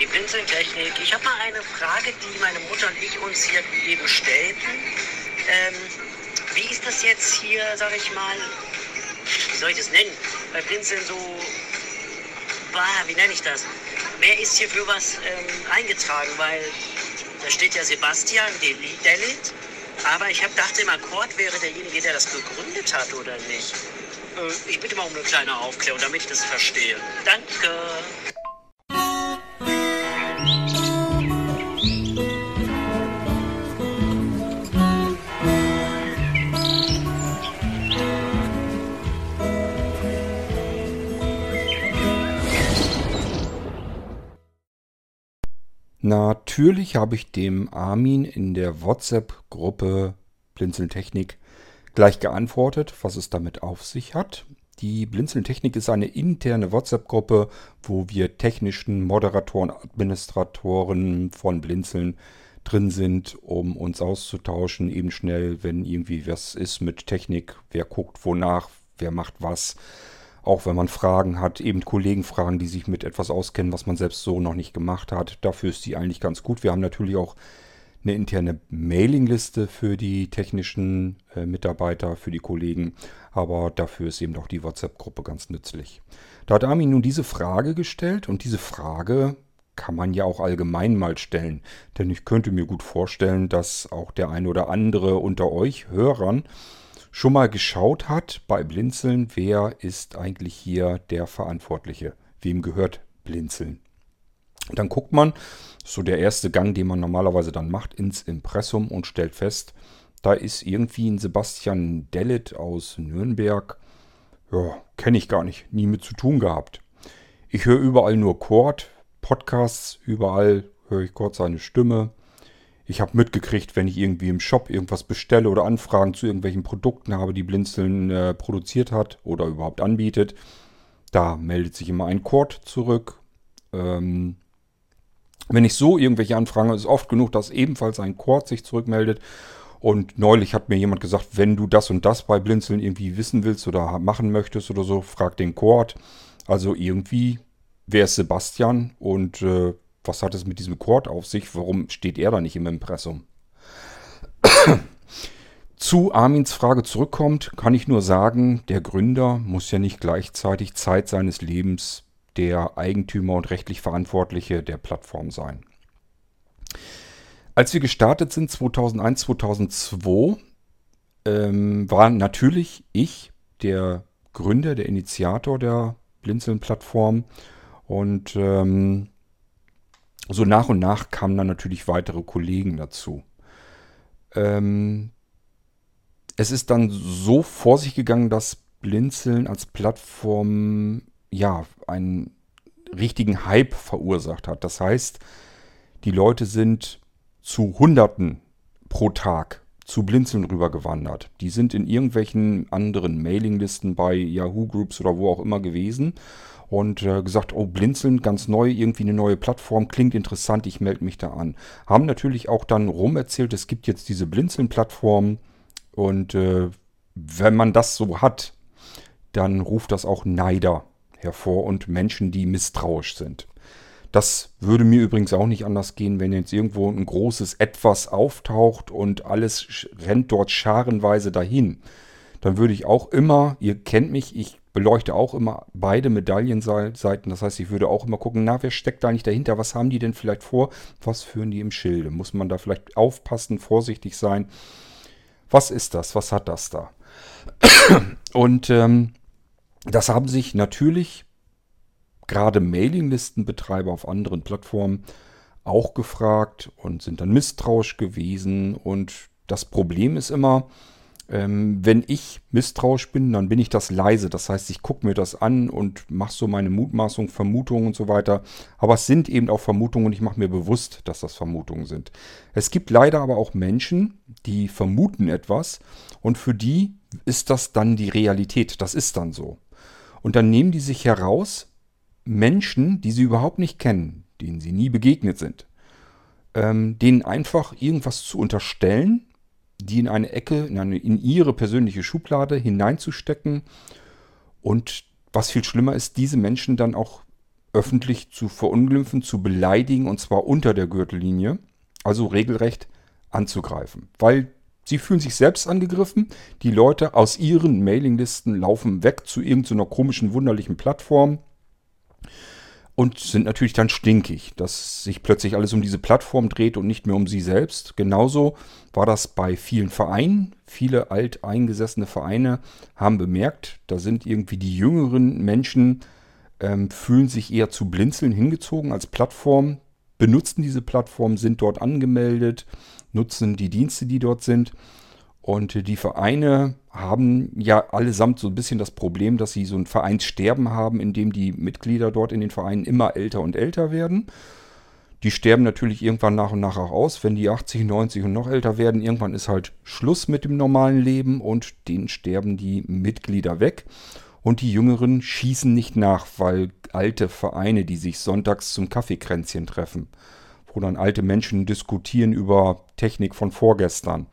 die Blinzeltechnik. Ich habe mal eine Frage, die meine Mutter und ich uns hier eben stellten. Ähm, wie ist das jetzt hier, sag ich mal, wie soll ich das nennen? Bei Blinzeln so, bah, wie nenne ich das? Wer ist hier für was ähm, eingetragen? Weil da steht ja Sebastian Delit, aber ich habe dachte, im Akkord wäre derjenige, der das gegründet hat, oder nicht? Äh, ich bitte mal um eine kleine Aufklärung, damit ich das verstehe. Danke. Natürlich habe ich dem Armin in der WhatsApp-Gruppe Blinzeltechnik gleich geantwortet, was es damit auf sich hat. Die Blinzeltechnik ist eine interne WhatsApp-Gruppe, wo wir technischen Moderatoren, Administratoren von Blinzeln drin sind, um uns auszutauschen, eben schnell, wenn irgendwie was ist mit Technik, wer guckt wonach, wer macht was auch wenn man Fragen hat, eben Kollegen fragen, die sich mit etwas auskennen, was man selbst so noch nicht gemacht hat. Dafür ist die eigentlich ganz gut. Wir haben natürlich auch eine interne Mailingliste für die technischen äh, Mitarbeiter, für die Kollegen, aber dafür ist eben auch die WhatsApp-Gruppe ganz nützlich. Da hat Armin nun diese Frage gestellt und diese Frage kann man ja auch allgemein mal stellen, denn ich könnte mir gut vorstellen, dass auch der ein oder andere unter euch Hörern schon mal geschaut hat bei Blinzeln, wer ist eigentlich hier der Verantwortliche? Wem gehört Blinzeln? Dann guckt man, so der erste Gang, den man normalerweise dann macht, ins Impressum und stellt fest, da ist irgendwie ein Sebastian Dellet aus Nürnberg. Ja, kenne ich gar nicht, nie mit zu tun gehabt. Ich höre überall nur Chord, Podcasts, überall höre ich Chord seine Stimme. Ich habe mitgekriegt, wenn ich irgendwie im Shop irgendwas bestelle oder Anfragen zu irgendwelchen Produkten habe, die Blinzeln äh, produziert hat oder überhaupt anbietet, da meldet sich immer ein Cord zurück. Ähm, wenn ich so irgendwelche Anfragen habe, ist oft genug, dass ebenfalls ein Cord sich zurückmeldet. Und neulich hat mir jemand gesagt, wenn du das und das bei Blinzeln irgendwie wissen willst oder machen möchtest oder so, frag den Cord. Also irgendwie, wer ist Sebastian und äh, was hat es mit diesem Chord auf sich? Warum steht er da nicht im Impressum? Zu Armins Frage zurückkommt, kann ich nur sagen, der Gründer muss ja nicht gleichzeitig Zeit seines Lebens der Eigentümer und rechtlich Verantwortliche der Plattform sein. Als wir gestartet sind 2001, 2002, ähm, war natürlich ich der Gründer, der Initiator der Blinzeln-Plattform und ähm, so nach und nach kamen dann natürlich weitere Kollegen dazu. Ähm, es ist dann so vor sich gegangen, dass Blinzeln als Plattform ja einen richtigen Hype verursacht hat. Das heißt, die Leute sind zu Hunderten pro Tag zu Blinzeln rübergewandert. Die sind in irgendwelchen anderen Mailinglisten bei Yahoo Groups oder wo auch immer gewesen und äh, gesagt, oh, Blinzeln, ganz neu, irgendwie eine neue Plattform, klingt interessant, ich melde mich da an. Haben natürlich auch dann rumerzählt, es gibt jetzt diese Blinzeln-Plattform und äh, wenn man das so hat, dann ruft das auch Neider hervor und Menschen, die misstrauisch sind. Das würde mir übrigens auch nicht anders gehen, wenn jetzt irgendwo ein großes Etwas auftaucht und alles rennt dort scharenweise dahin. Dann würde ich auch immer, ihr kennt mich, ich beleuchte auch immer beide Medaillenseiten. Das heißt, ich würde auch immer gucken, na, wer steckt da nicht dahinter? Was haben die denn vielleicht vor? Was führen die im Schilde? Muss man da vielleicht aufpassen, vorsichtig sein? Was ist das? Was hat das da? Und ähm, das haben sich natürlich gerade Mailinglistenbetreiber auf anderen Plattformen auch gefragt und sind dann misstrauisch gewesen. Und das Problem ist immer, ähm, wenn ich misstrauisch bin, dann bin ich das leise. Das heißt, ich gucke mir das an und mache so meine Mutmaßung, Vermutungen und so weiter. Aber es sind eben auch Vermutungen und ich mache mir bewusst, dass das Vermutungen sind. Es gibt leider aber auch Menschen, die vermuten etwas und für die ist das dann die Realität. Das ist dann so. Und dann nehmen die sich heraus, Menschen, die sie überhaupt nicht kennen, denen sie nie begegnet sind, ähm, denen einfach irgendwas zu unterstellen die in eine Ecke, in, eine, in ihre persönliche Schublade hineinzustecken und was viel schlimmer ist, diese Menschen dann auch öffentlich zu verunglimpfen, zu beleidigen und zwar unter der Gürtellinie, also regelrecht anzugreifen, weil sie fühlen sich selbst angegriffen, die Leute aus ihren Mailinglisten laufen weg zu irgendeiner komischen, wunderlichen Plattform und sind natürlich dann stinkig, dass sich plötzlich alles um diese Plattform dreht und nicht mehr um sie selbst. Genauso war das bei vielen Vereinen. Viele alteingesessene Vereine haben bemerkt, da sind irgendwie die jüngeren Menschen ähm, fühlen sich eher zu Blinzeln hingezogen als Plattform, benutzen diese Plattform, sind dort angemeldet, nutzen die Dienste, die dort sind. Und die Vereine haben ja allesamt so ein bisschen das Problem, dass sie so ein Vereinssterben haben, in dem die Mitglieder dort in den Vereinen immer älter und älter werden. Die sterben natürlich irgendwann nach und nach auch aus. Wenn die 80, 90 und noch älter werden, irgendwann ist halt Schluss mit dem normalen Leben und denen sterben die Mitglieder weg und die Jüngeren schießen nicht nach, weil alte Vereine, die sich sonntags zum Kaffeekränzchen treffen, wo dann alte Menschen diskutieren über Technik von vorgestern.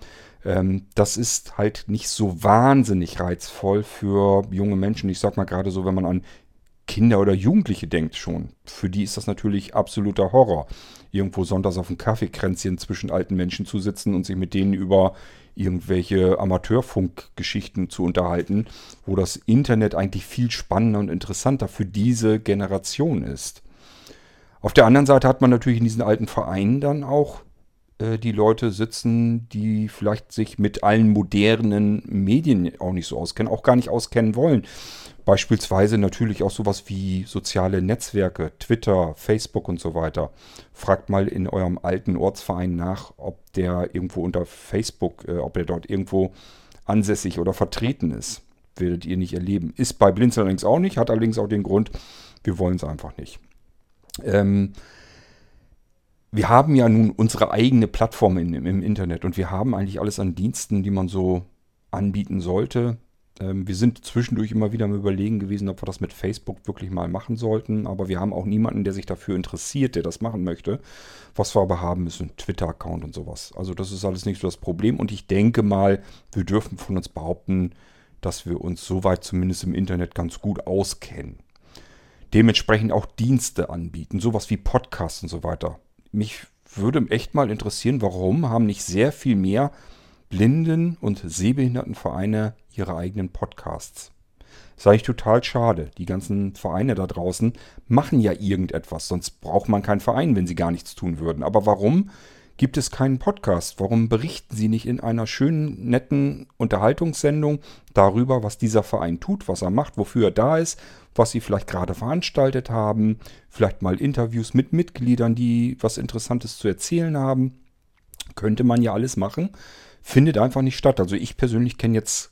Ähm, das ist halt nicht so wahnsinnig reizvoll für junge Menschen. Ich sag mal gerade so, wenn man an Kinder oder Jugendliche denkt schon. Für die ist das natürlich absoluter Horror. Irgendwo sonntags auf dem Kaffeekränzchen zwischen alten Menschen zu sitzen und sich mit denen über irgendwelche Amateurfunkgeschichten zu unterhalten, wo das Internet eigentlich viel spannender und interessanter für diese Generation ist. Auf der anderen Seite hat man natürlich in diesen alten Vereinen dann auch äh, die Leute sitzen, die vielleicht sich mit allen modernen Medien auch nicht so auskennen, auch gar nicht auskennen wollen. Beispielsweise natürlich auch sowas wie soziale Netzwerke, Twitter, Facebook und so weiter. Fragt mal in eurem alten Ortsverein nach, ob der irgendwo unter Facebook, äh, ob er dort irgendwo ansässig oder vertreten ist. Werdet ihr nicht erleben. Ist bei Blinz allerdings auch nicht, hat allerdings auch den Grund, wir wollen es einfach nicht. Ähm, wir haben ja nun unsere eigene Plattform in, im Internet und wir haben eigentlich alles an Diensten, die man so anbieten sollte. Ähm, wir sind zwischendurch immer wieder am Überlegen gewesen, ob wir das mit Facebook wirklich mal machen sollten. Aber wir haben auch niemanden, der sich dafür interessiert, der das machen möchte. Was wir aber haben, ist ein Twitter-Account und sowas. Also das ist alles nicht so das Problem. Und ich denke mal, wir dürfen von uns behaupten, dass wir uns soweit zumindest im Internet ganz gut auskennen. Dementsprechend auch Dienste anbieten, sowas wie Podcasts und so weiter. Mich würde echt mal interessieren, warum haben nicht sehr viel mehr Blinden- und Sehbehindertenvereine ihre eigenen Podcasts. Ist eigentlich total schade. Die ganzen Vereine da draußen machen ja irgendetwas, sonst braucht man keinen Verein, wenn sie gar nichts tun würden. Aber warum gibt es keinen Podcast? Warum berichten sie nicht in einer schönen, netten Unterhaltungssendung darüber, was dieser Verein tut, was er macht, wofür er da ist, was sie vielleicht gerade veranstaltet haben, vielleicht mal Interviews mit Mitgliedern, die was Interessantes zu erzählen haben? Könnte man ja alles machen findet einfach nicht statt. Also ich persönlich kenne jetzt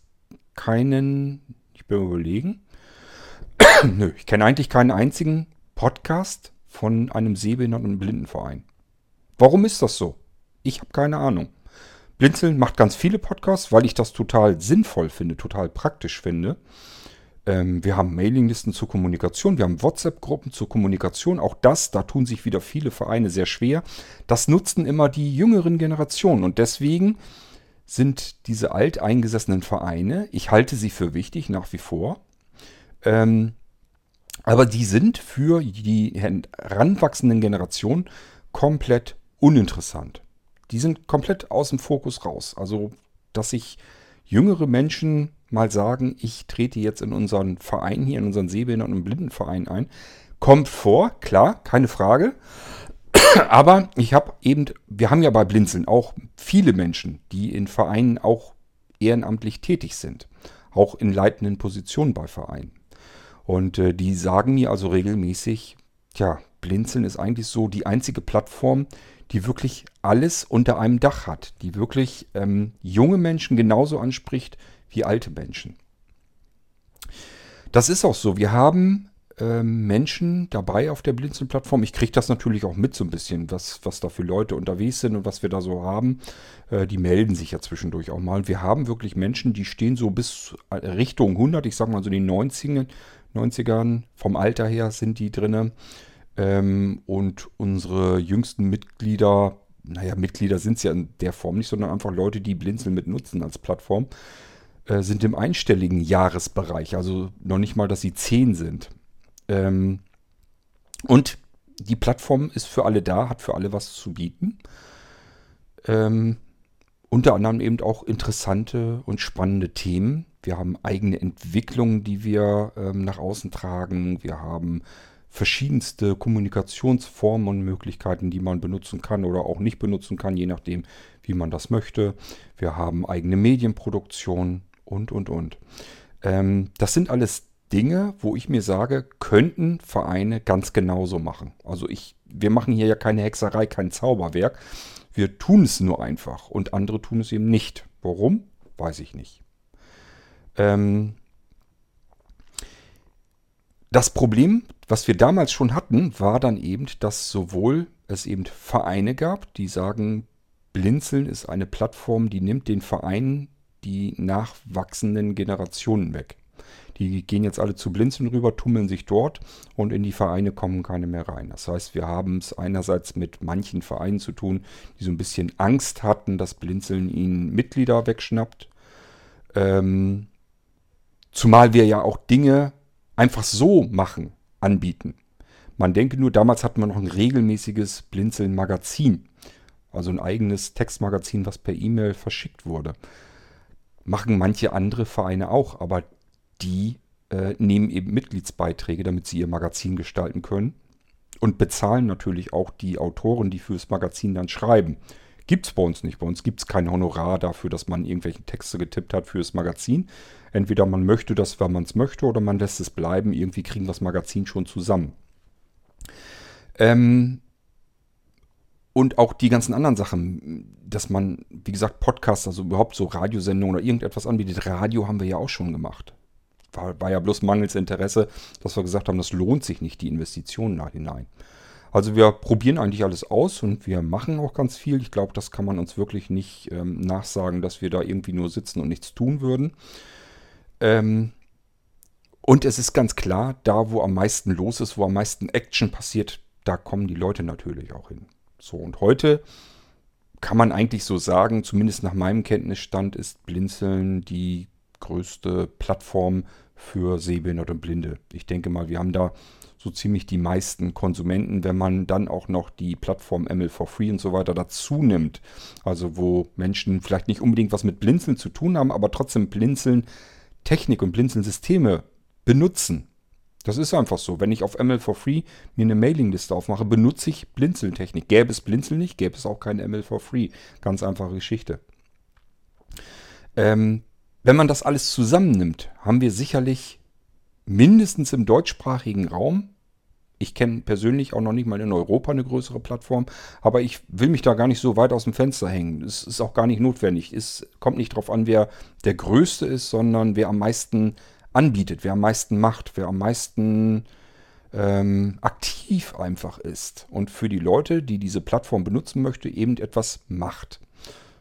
keinen, ich bin überlegen, nö, ich kenne eigentlich keinen einzigen Podcast von einem Sehbehinderten- und Blindenverein. Warum ist das so? Ich habe keine Ahnung. Blinzeln macht ganz viele Podcasts, weil ich das total sinnvoll finde, total praktisch finde. Ähm, wir haben Mailinglisten zur Kommunikation, wir haben WhatsApp-Gruppen zur Kommunikation. Auch das, da tun sich wieder viele Vereine sehr schwer. Das nutzen immer die jüngeren Generationen und deswegen sind diese alteingesessenen Vereine, ich halte sie für wichtig nach wie vor, ähm, aber die sind für die heranwachsenden Generationen komplett uninteressant. Die sind komplett aus dem Fokus raus. Also, dass sich jüngere Menschen mal sagen, ich trete jetzt in unseren Verein hier, in unseren Sehbehinderten- und Blindenverein ein, kommt vor, klar, keine Frage. Aber ich habe eben, wir haben ja bei Blinzeln auch viele Menschen, die in Vereinen auch ehrenamtlich tätig sind. Auch in leitenden Positionen bei Vereinen. Und äh, die sagen mir also regelmäßig, tja, Blinzeln ist eigentlich so die einzige Plattform, die wirklich alles unter einem Dach hat, die wirklich ähm, junge Menschen genauso anspricht wie alte Menschen. Das ist auch so. Wir haben ähm, Menschen dabei auf der Blinzeln-Plattform. Ich kriege das natürlich auch mit so ein bisschen, was, was da für Leute unterwegs sind und was wir da so haben. Äh, die melden sich ja zwischendurch auch mal. Wir haben wirklich Menschen, die stehen so bis äh, Richtung 100, ich sag mal so die 90ern, 90ern vom Alter her sind die drinne. Ähm, und unsere jüngsten Mitglieder, naja, Mitglieder sind es ja in der Form nicht, sondern einfach Leute, die Blinzeln mit nutzen als Plattform, äh, sind im einstelligen Jahresbereich. Also noch nicht mal, dass sie 10 sind. Ähm, Und die Plattform ist für alle da, hat für alle was zu bieten. Ähm, unter anderem eben auch interessante und spannende Themen. Wir haben eigene Entwicklungen, die wir ähm, nach außen tragen. Wir haben verschiedenste Kommunikationsformen und Möglichkeiten, die man benutzen kann oder auch nicht benutzen kann, je nachdem, wie man das möchte. Wir haben eigene Medienproduktion und, und, und. Ähm, das sind alles Dinge, wo ich mir sage, könnten Vereine ganz genauso machen. Also ich, wir machen hier ja keine Hexerei, kein Zauberwerk. Wir tun es nur einfach und andere tun es eben nicht. Warum? Weiß ich nicht. Ähm, das Problem, was wir damals schon hatten, war dann eben, dass sowohl es eben Vereine gab, die sagen, Blinzeln ist eine Plattform, die nimmt den Vereinen die nachwachsenden Generationen weg. Die gehen jetzt alle zu Blinzeln rüber, tummeln sich dort und in die Vereine kommen keine mehr rein. Das heißt, wir haben es einerseits mit manchen Vereinen zu tun, die so ein bisschen Angst hatten, dass Blinzeln ihnen Mitglieder wegschnappt. Ähm, zumal wir ja auch Dinge einfach so machen, anbieten. Man denke nur, damals hatten wir noch ein regelmäßiges Blinzeln-Magazin. Also ein eigenes Textmagazin, was per E-Mail verschickt wurde. Machen manche andere Vereine auch, aber die äh, nehmen eben Mitgliedsbeiträge, damit sie ihr Magazin gestalten können. Und bezahlen natürlich auch die Autoren, die fürs Magazin dann schreiben. Gibt es bei uns nicht. Bei uns gibt es kein Honorar dafür, dass man irgendwelche Texte getippt hat fürs Magazin. Entweder man möchte das, weil man es möchte, oder man lässt es bleiben. Irgendwie kriegen wir das Magazin schon zusammen. Ähm, und auch die ganzen anderen Sachen, dass man, wie gesagt, Podcasts, also überhaupt so Radiosendungen oder irgendetwas anbietet. Radio haben wir ja auch schon gemacht war, war ja bloß mangels Interesse, dass wir gesagt haben, das lohnt sich nicht, die Investitionen da hinein. Also wir probieren eigentlich alles aus und wir machen auch ganz viel. Ich glaube, das kann man uns wirklich nicht ähm, nachsagen, dass wir da irgendwie nur sitzen und nichts tun würden. Ähm, und es ist ganz klar, da wo am meisten los ist, wo am meisten Action passiert, da kommen die Leute natürlich auch hin. So, und heute kann man eigentlich so sagen, zumindest nach meinem Kenntnisstand ist Blinzeln die größte Plattform für Sehbehinderte und Blinde. Ich denke mal, wir haben da so ziemlich die meisten Konsumenten, wenn man dann auch noch die Plattform ML for Free und so weiter dazu nimmt. Also wo Menschen vielleicht nicht unbedingt was mit Blinzeln zu tun haben, aber trotzdem Blinzeln Technik und Blinzeln Systeme benutzen. Das ist einfach so. Wenn ich auf ML for Free mir eine Mailingliste aufmache, benutze ich Blinzeln-Technik. Gäbe es Blinzeln nicht, gäbe es auch kein ML for Free. Ganz einfache Geschichte. Ähm, wenn man das alles zusammennimmt, haben wir sicherlich mindestens im deutschsprachigen Raum, ich kenne persönlich auch noch nicht mal in Europa eine größere Plattform, aber ich will mich da gar nicht so weit aus dem Fenster hängen. Es ist auch gar nicht notwendig. Es kommt nicht darauf an, wer der Größte ist, sondern wer am meisten anbietet, wer am meisten macht, wer am meisten ähm, aktiv einfach ist und für die Leute, die diese Plattform benutzen möchte, eben etwas macht.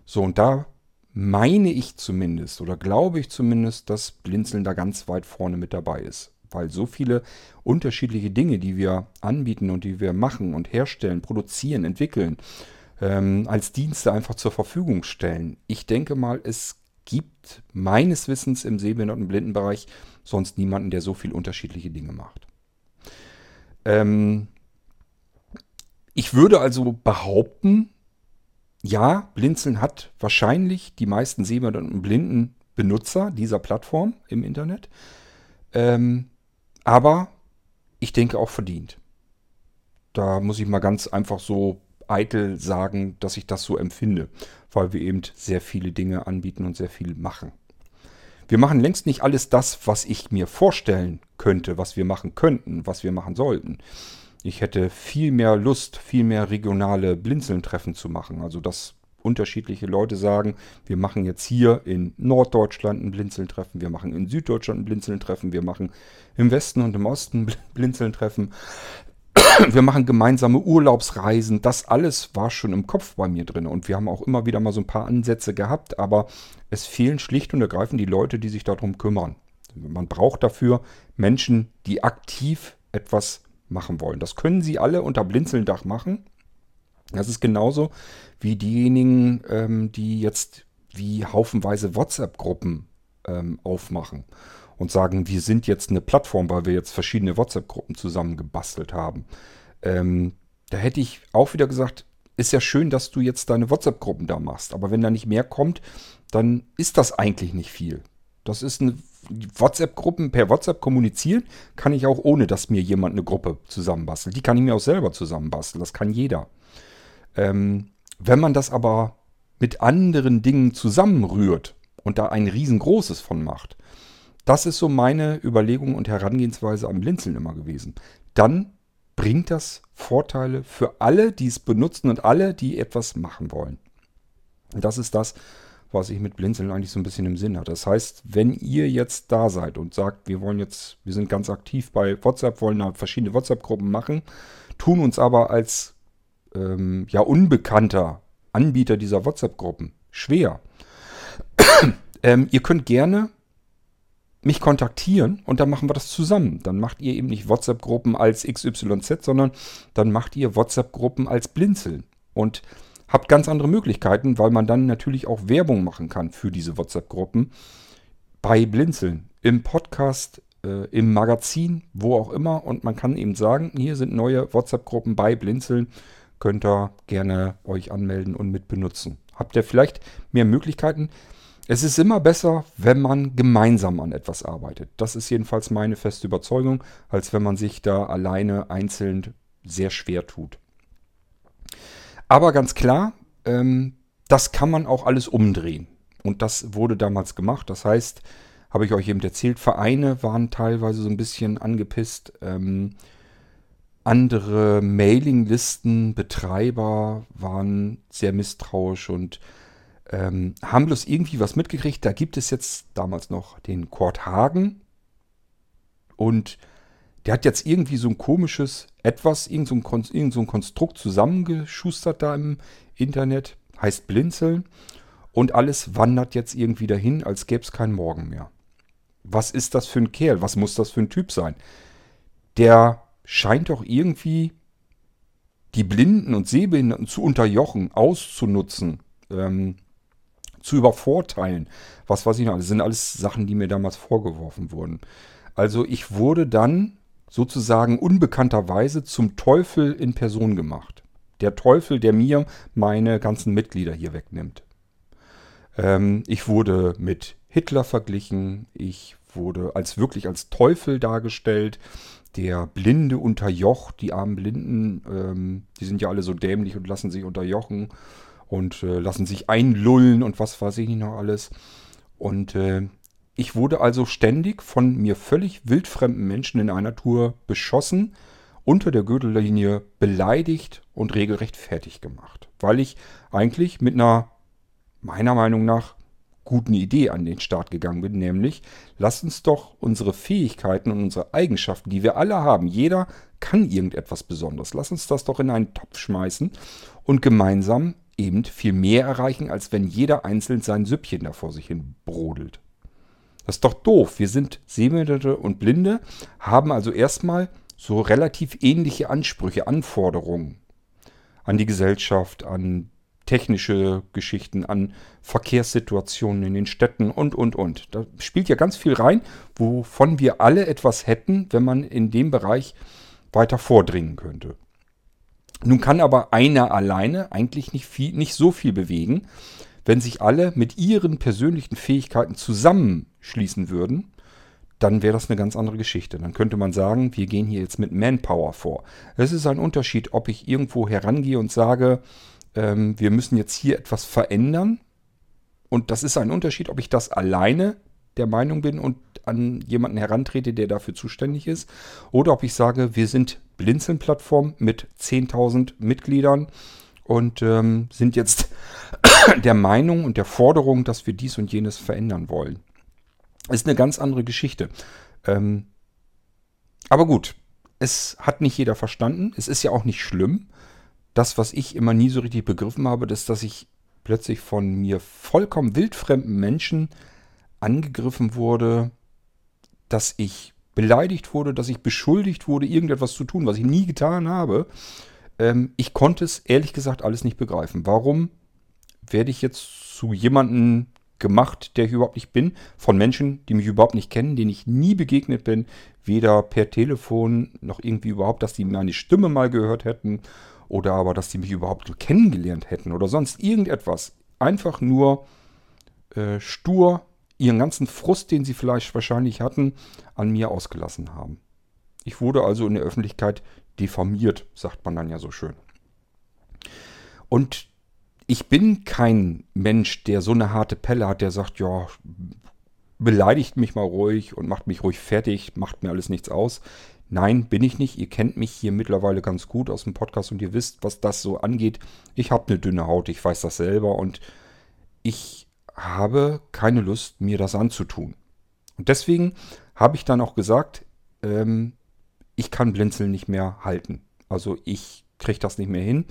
So, und da meine ich zumindest oder glaube ich zumindest, dass Blinzeln da ganz weit vorne mit dabei ist. Weil so viele unterschiedliche Dinge, die wir anbieten und die wir machen und herstellen, produzieren, entwickeln, ähm, als Dienste einfach zur Verfügung stellen. Ich denke mal, es gibt meines Wissens im Sehbehinderten- Blindenbereich sonst niemanden, der so viele unterschiedliche Dinge macht. Ähm, ich würde also behaupten, ja, Blinzeln hat wahrscheinlich die meisten sehbehinderten und blinden Benutzer dieser Plattform im Internet. Ähm, aber ich denke auch verdient. Da muss ich mal ganz einfach so eitel sagen, dass ich das so empfinde, weil wir eben sehr viele Dinge anbieten und sehr viel machen. Wir machen längst nicht alles das, was ich mir vorstellen könnte, was wir machen könnten, was wir machen sollten. Ich hätte viel mehr Lust, viel mehr regionale Blinzeln-Treffen zu machen. Also dass unterschiedliche Leute sagen, wir machen jetzt hier in Norddeutschland ein Blinzeln-Treffen, wir machen in Süddeutschland ein Blinzeln-Treffen, wir machen im Westen und im Osten Blinzeln-Treffen. Wir machen gemeinsame Urlaubsreisen. Das alles war schon im Kopf bei mir drin. Und wir haben auch immer wieder mal so ein paar Ansätze gehabt, aber es fehlen schlicht und ergreifend die Leute, die sich darum kümmern. Man braucht dafür Menschen, die aktiv etwas machen wollen. Das können Sie alle unter Blinzelndach machen. Das ist genauso wie diejenigen, ähm, die jetzt wie haufenweise WhatsApp-Gruppen ähm, aufmachen und sagen, wir sind jetzt eine Plattform, weil wir jetzt verschiedene WhatsApp-Gruppen zusammengebastelt haben. Ähm, da hätte ich auch wieder gesagt, ist ja schön, dass du jetzt deine WhatsApp-Gruppen da machst. Aber wenn da nicht mehr kommt, dann ist das eigentlich nicht viel. Das ist eine WhatsApp-Gruppen per WhatsApp kommunizieren, kann ich auch ohne, dass mir jemand eine Gruppe zusammenbastelt. Die kann ich mir auch selber zusammenbasteln. Das kann jeder. Ähm, wenn man das aber mit anderen Dingen zusammenrührt und da ein riesengroßes von macht, das ist so meine Überlegung und Herangehensweise am Blinzeln immer gewesen. Dann bringt das Vorteile für alle, die es benutzen und alle, die etwas machen wollen. Und das ist das, was ich mit Blinzeln eigentlich so ein bisschen im Sinn hatte. Das heißt, wenn ihr jetzt da seid und sagt, wir wollen jetzt, wir sind ganz aktiv bei WhatsApp, wollen da verschiedene WhatsApp-Gruppen machen, tun uns aber als ähm, ja unbekannter Anbieter dieser WhatsApp-Gruppen schwer. ähm, ihr könnt gerne mich kontaktieren und dann machen wir das zusammen. Dann macht ihr eben nicht WhatsApp-Gruppen als XYZ, sondern dann macht ihr WhatsApp-Gruppen als Blinzeln. Und habt ganz andere Möglichkeiten, weil man dann natürlich auch Werbung machen kann für diese WhatsApp-Gruppen bei Blinzeln. Im Podcast, äh, im Magazin, wo auch immer. Und man kann eben sagen, hier sind neue WhatsApp-Gruppen bei Blinzeln. Könnt ihr gerne euch anmelden und mit benutzen. Habt ihr vielleicht mehr Möglichkeiten? Es ist immer besser, wenn man gemeinsam an etwas arbeitet. Das ist jedenfalls meine feste Überzeugung, als wenn man sich da alleine einzeln sehr schwer tut. Aber ganz klar, ähm, das kann man auch alles umdrehen. Und das wurde damals gemacht. Das heißt, habe ich euch eben erzählt, Vereine waren teilweise so ein bisschen angepisst. Ähm, andere Mailinglisten-Betreiber waren sehr misstrauisch und ähm, haben bloß irgendwie was mitgekriegt. Da gibt es jetzt damals noch den Kurt Hagen. Und der hat jetzt irgendwie so ein komisches etwas, irgend so ein, irgend so ein Konstrukt zusammengeschustert da im Internet. Heißt Blinzeln. Und alles wandert jetzt irgendwie dahin, als gäbe es keinen Morgen mehr. Was ist das für ein Kerl? Was muss das für ein Typ sein? Der scheint doch irgendwie die Blinden und Sehbehinderten zu unterjochen, auszunutzen. Ähm, zu übervorteilen. Was weiß ich noch, das sind alles Sachen, die mir damals vorgeworfen wurden. Also ich wurde dann sozusagen unbekannterweise zum Teufel in Person gemacht. Der Teufel, der mir meine ganzen Mitglieder hier wegnimmt. Ähm, ich wurde mit Hitler verglichen. Ich wurde als wirklich als Teufel dargestellt. Der Blinde unterjocht, die armen Blinden, ähm, die sind ja alle so dämlich und lassen sich unterjochen und äh, lassen sich einlullen und was weiß ich nicht noch alles. Und äh, ich wurde also ständig von mir völlig wildfremden Menschen in einer Tour beschossen, unter der Gürtellinie beleidigt und regelrecht fertig gemacht. Weil ich eigentlich mit einer, meiner Meinung nach, guten Idee an den Start gegangen bin, nämlich lasst uns doch unsere Fähigkeiten und unsere Eigenschaften, die wir alle haben, jeder kann irgendetwas Besonderes, lasst uns das doch in einen Topf schmeißen und gemeinsam eben viel mehr erreichen, als wenn jeder einzeln sein Süppchen da vor sich hin brodelt. Das ist doch doof. Wir sind Sehbehinderte und Blinde, haben also erstmal so relativ ähnliche Ansprüche, Anforderungen an die Gesellschaft, an technische Geschichten, an Verkehrssituationen in den Städten und, und, und. Da spielt ja ganz viel rein, wovon wir alle etwas hätten, wenn man in dem Bereich weiter vordringen könnte. Nun kann aber einer alleine eigentlich nicht, viel, nicht so viel bewegen. Wenn sich alle mit ihren persönlichen Fähigkeiten zusammenschließen würden, dann wäre das eine ganz andere Geschichte. Dann könnte man sagen, wir gehen hier jetzt mit Manpower vor. Es ist ein Unterschied, ob ich irgendwo herangehe und sage, ähm, wir müssen jetzt hier etwas verändern. Und das ist ein Unterschied, ob ich das alleine der Meinung bin und an jemanden herantrete, der dafür zuständig ist, oder ob ich sage, wir sind Blinzeln-Plattform mit 10.000 Mitgliedern und ähm, sind jetzt der Meinung und der Forderung, dass wir dies und jenes verändern wollen. Ist eine ganz andere Geschichte. Ähm, aber gut, es hat nicht jeder verstanden. Es ist ja auch nicht schlimm. Das, was ich immer nie so richtig begriffen habe, ist, dass ich plötzlich von mir vollkommen wildfremden Menschen angegriffen wurde, dass ich beleidigt wurde, dass ich beschuldigt wurde, irgendetwas zu tun, was ich nie getan habe. Ähm, ich konnte es ehrlich gesagt alles nicht begreifen. Warum werde ich jetzt zu jemandem gemacht, der ich überhaupt nicht bin, von Menschen, die mich überhaupt nicht kennen, denen ich nie begegnet bin, weder per Telefon noch irgendwie überhaupt, dass die meine Stimme mal gehört hätten oder aber, dass die mich überhaupt kennengelernt hätten oder sonst irgendetwas. Einfach nur äh, stur ihren ganzen Frust, den sie vielleicht wahrscheinlich hatten, an mir ausgelassen haben. Ich wurde also in der Öffentlichkeit diffamiert, sagt man dann ja so schön. Und ich bin kein Mensch, der so eine harte Pelle hat, der sagt, ja, beleidigt mich mal ruhig und macht mich ruhig fertig, macht mir alles nichts aus. Nein, bin ich nicht. Ihr kennt mich hier mittlerweile ganz gut aus dem Podcast und ihr wisst, was das so angeht. Ich habe eine dünne Haut, ich weiß das selber und ich habe keine Lust, mir das anzutun. Und deswegen habe ich dann auch gesagt, ähm, ich kann Blinzeln nicht mehr halten. Also ich kriege das nicht mehr hin.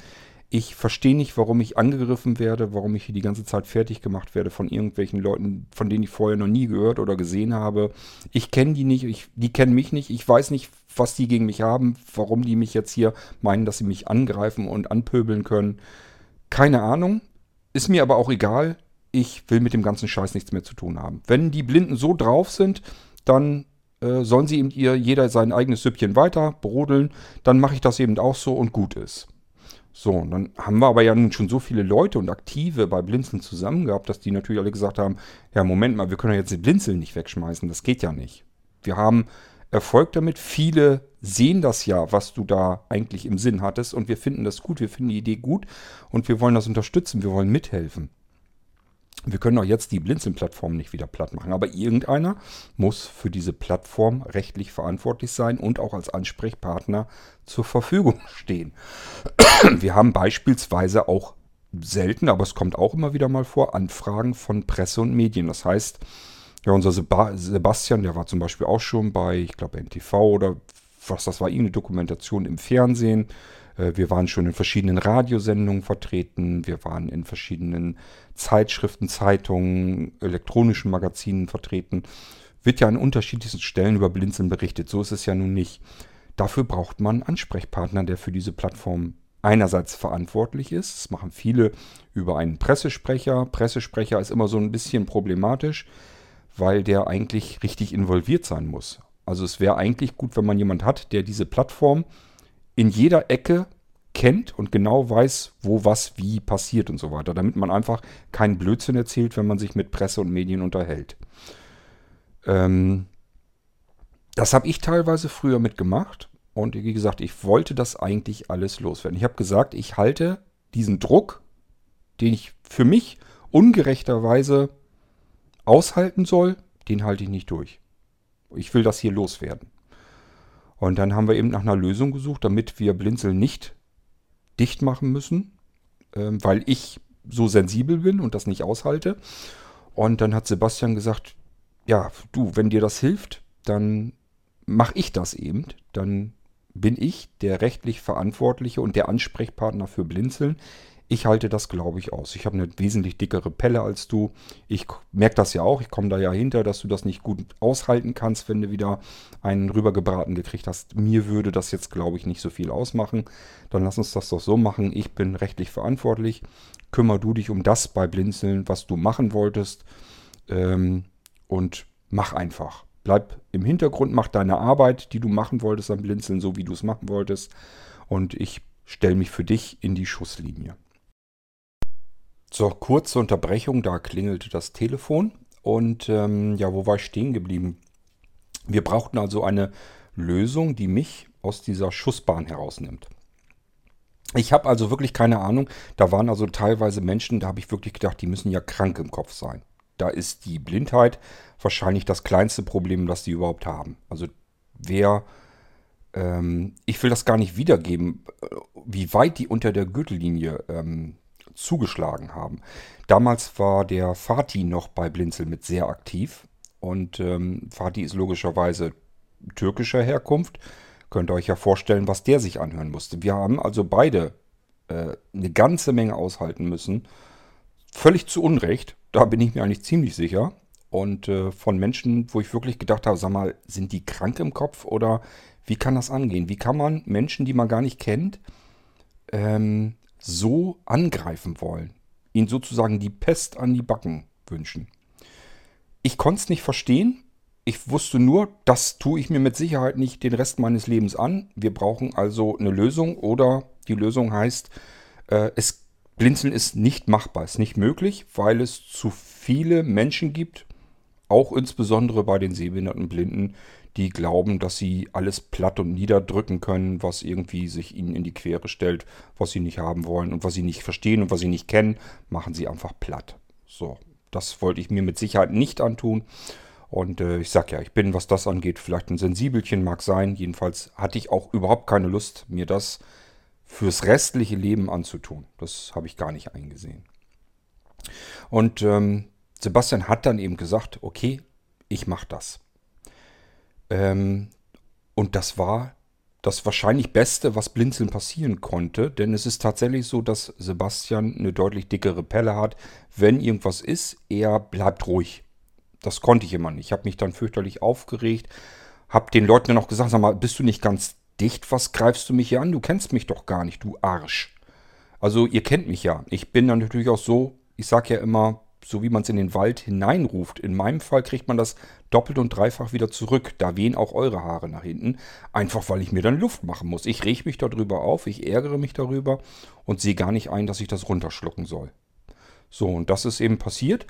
Ich verstehe nicht, warum ich angegriffen werde, warum ich hier die ganze Zeit fertig gemacht werde von irgendwelchen Leuten, von denen ich vorher noch nie gehört oder gesehen habe. Ich kenne die nicht, ich, die kennen mich nicht. Ich weiß nicht, was die gegen mich haben, warum die mich jetzt hier meinen, dass sie mich angreifen und anpöbeln können. Keine Ahnung. Ist mir aber auch egal. Ich will mit dem ganzen Scheiß nichts mehr zu tun haben. Wenn die Blinden so drauf sind, dann äh, sollen sie eben ihr jeder sein eigenes Süppchen weiter brodeln. Dann mache ich das eben auch so und gut ist. So, und dann haben wir aber ja nun schon so viele Leute und Aktive bei Blinzeln zusammen gehabt, dass die natürlich alle gesagt haben, ja, Moment mal, wir können ja jetzt den Blinzeln nicht wegschmeißen, das geht ja nicht. Wir haben Erfolg damit, viele sehen das ja, was du da eigentlich im Sinn hattest und wir finden das gut, wir finden die Idee gut und wir wollen das unterstützen, wir wollen mithelfen. Wir können auch jetzt die Blinzeln-Plattform nicht wieder platt machen, aber irgendeiner muss für diese Plattform rechtlich verantwortlich sein und auch als Ansprechpartner zur Verfügung stehen. Wir haben beispielsweise auch selten, aber es kommt auch immer wieder mal vor, Anfragen von Presse und Medien. Das heißt, ja, unser Sebastian, der war zum Beispiel auch schon bei, ich glaube, NTV oder was das war, irgendeine Dokumentation im Fernsehen. Äh, wir waren schon in verschiedenen Radiosendungen vertreten. Wir waren in verschiedenen Zeitschriften, Zeitungen, elektronischen Magazinen vertreten. Wird ja an unterschiedlichsten Stellen über Blinzeln berichtet. So ist es ja nun nicht. Dafür braucht man einen Ansprechpartner, der für diese Plattform einerseits verantwortlich ist. Das machen viele über einen Pressesprecher. Pressesprecher ist immer so ein bisschen problematisch, weil der eigentlich richtig involviert sein muss. Also es wäre eigentlich gut, wenn man jemand hat, der diese Plattform in jeder Ecke kennt und genau weiß, wo was wie passiert und so weiter, damit man einfach keinen Blödsinn erzählt, wenn man sich mit Presse und Medien unterhält. Ähm, das habe ich teilweise früher mitgemacht und wie gesagt, ich wollte das eigentlich alles loswerden. Ich habe gesagt, ich halte diesen Druck, den ich für mich ungerechterweise aushalten soll, den halte ich nicht durch. Ich will das hier loswerden. Und dann haben wir eben nach einer Lösung gesucht, damit wir Blinzeln nicht dicht machen müssen, ähm, weil ich so sensibel bin und das nicht aushalte. Und dann hat Sebastian gesagt, ja, du, wenn dir das hilft, dann mache ich das eben. Dann bin ich der rechtlich Verantwortliche und der Ansprechpartner für Blinzeln. Ich halte das, glaube ich, aus. Ich habe eine wesentlich dickere Pelle als du. Ich merke das ja auch. Ich komme da ja hinter, dass du das nicht gut aushalten kannst, wenn du wieder einen rübergebraten gekriegt hast. Mir würde das jetzt, glaube ich, nicht so viel ausmachen. Dann lass uns das doch so machen. Ich bin rechtlich verantwortlich. Kümmer du dich um das bei Blinzeln, was du machen wolltest. Ähm, und mach einfach. Bleib im Hintergrund, mach deine Arbeit, die du machen wolltest am Blinzeln, so wie du es machen wolltest. Und ich stelle mich für dich in die Schusslinie. So, kurze Unterbrechung, da klingelte das Telefon. Und ähm, ja, wo war ich stehen geblieben? Wir brauchten also eine Lösung, die mich aus dieser Schussbahn herausnimmt. Ich habe also wirklich keine Ahnung. Da waren also teilweise Menschen, da habe ich wirklich gedacht, die müssen ja krank im Kopf sein. Da ist die Blindheit wahrscheinlich das kleinste Problem, das die überhaupt haben. Also wer, ähm, ich will das gar nicht wiedergeben, äh, wie weit die unter der Gürtellinie ähm, zugeschlagen haben. Damals war der Fatih noch bei Blinzel mit sehr aktiv. Und ähm, Fatih ist logischerweise türkischer Herkunft. Könnt ihr euch ja vorstellen, was der sich anhören musste. Wir haben also beide äh, eine ganze Menge aushalten müssen. Völlig zu Unrecht, da bin ich mir eigentlich ziemlich sicher. Und äh, von Menschen, wo ich wirklich gedacht habe, sag mal, sind die krank im Kopf oder wie kann das angehen? Wie kann man Menschen, die man gar nicht kennt, ähm, so angreifen wollen. Ihnen sozusagen die Pest an die Backen, wünschen. Ich konnte es nicht verstehen. Ich wusste nur, das tue ich mir mit Sicherheit nicht den Rest meines Lebens an. Wir brauchen also eine Lösung oder die Lösung heißt, äh, es Blinzeln ist nicht machbar, ist nicht möglich, weil es zu viele Menschen gibt, auch insbesondere bei den sehbehinderten Blinden, die glauben, dass sie alles platt und niederdrücken können, was irgendwie sich ihnen in die Quere stellt, was sie nicht haben wollen und was sie nicht verstehen und was sie nicht kennen, machen sie einfach platt. So, das wollte ich mir mit Sicherheit nicht antun. Und äh, ich sag ja, ich bin, was das angeht, vielleicht ein Sensibelchen, mag sein. Jedenfalls hatte ich auch überhaupt keine Lust, mir das fürs restliche Leben anzutun. Das habe ich gar nicht eingesehen. Und ähm, Sebastian hat dann eben gesagt, okay, ich mache das. Ähm, und das war das wahrscheinlich Beste, was Blinzeln passieren konnte, denn es ist tatsächlich so, dass Sebastian eine deutlich dickere Pelle hat. Wenn irgendwas ist, er bleibt ruhig. Das konnte ich immer nicht. Ich habe mich dann fürchterlich aufgeregt, habe den Leuten dann auch gesagt, sag mal, bist du nicht ganz dicht? Was greifst du mich hier an? Du kennst mich doch gar nicht, du Arsch. Also ihr kennt mich ja. Ich bin dann natürlich auch so, ich sage ja immer, so wie man es in den Wald hineinruft. In meinem Fall kriegt man das doppelt und dreifach wieder zurück. Da wehen auch eure Haare nach hinten. Einfach weil ich mir dann Luft machen muss. Ich reg mich darüber auf, ich ärgere mich darüber und sehe gar nicht ein, dass ich das runterschlucken soll. So, und das ist eben passiert.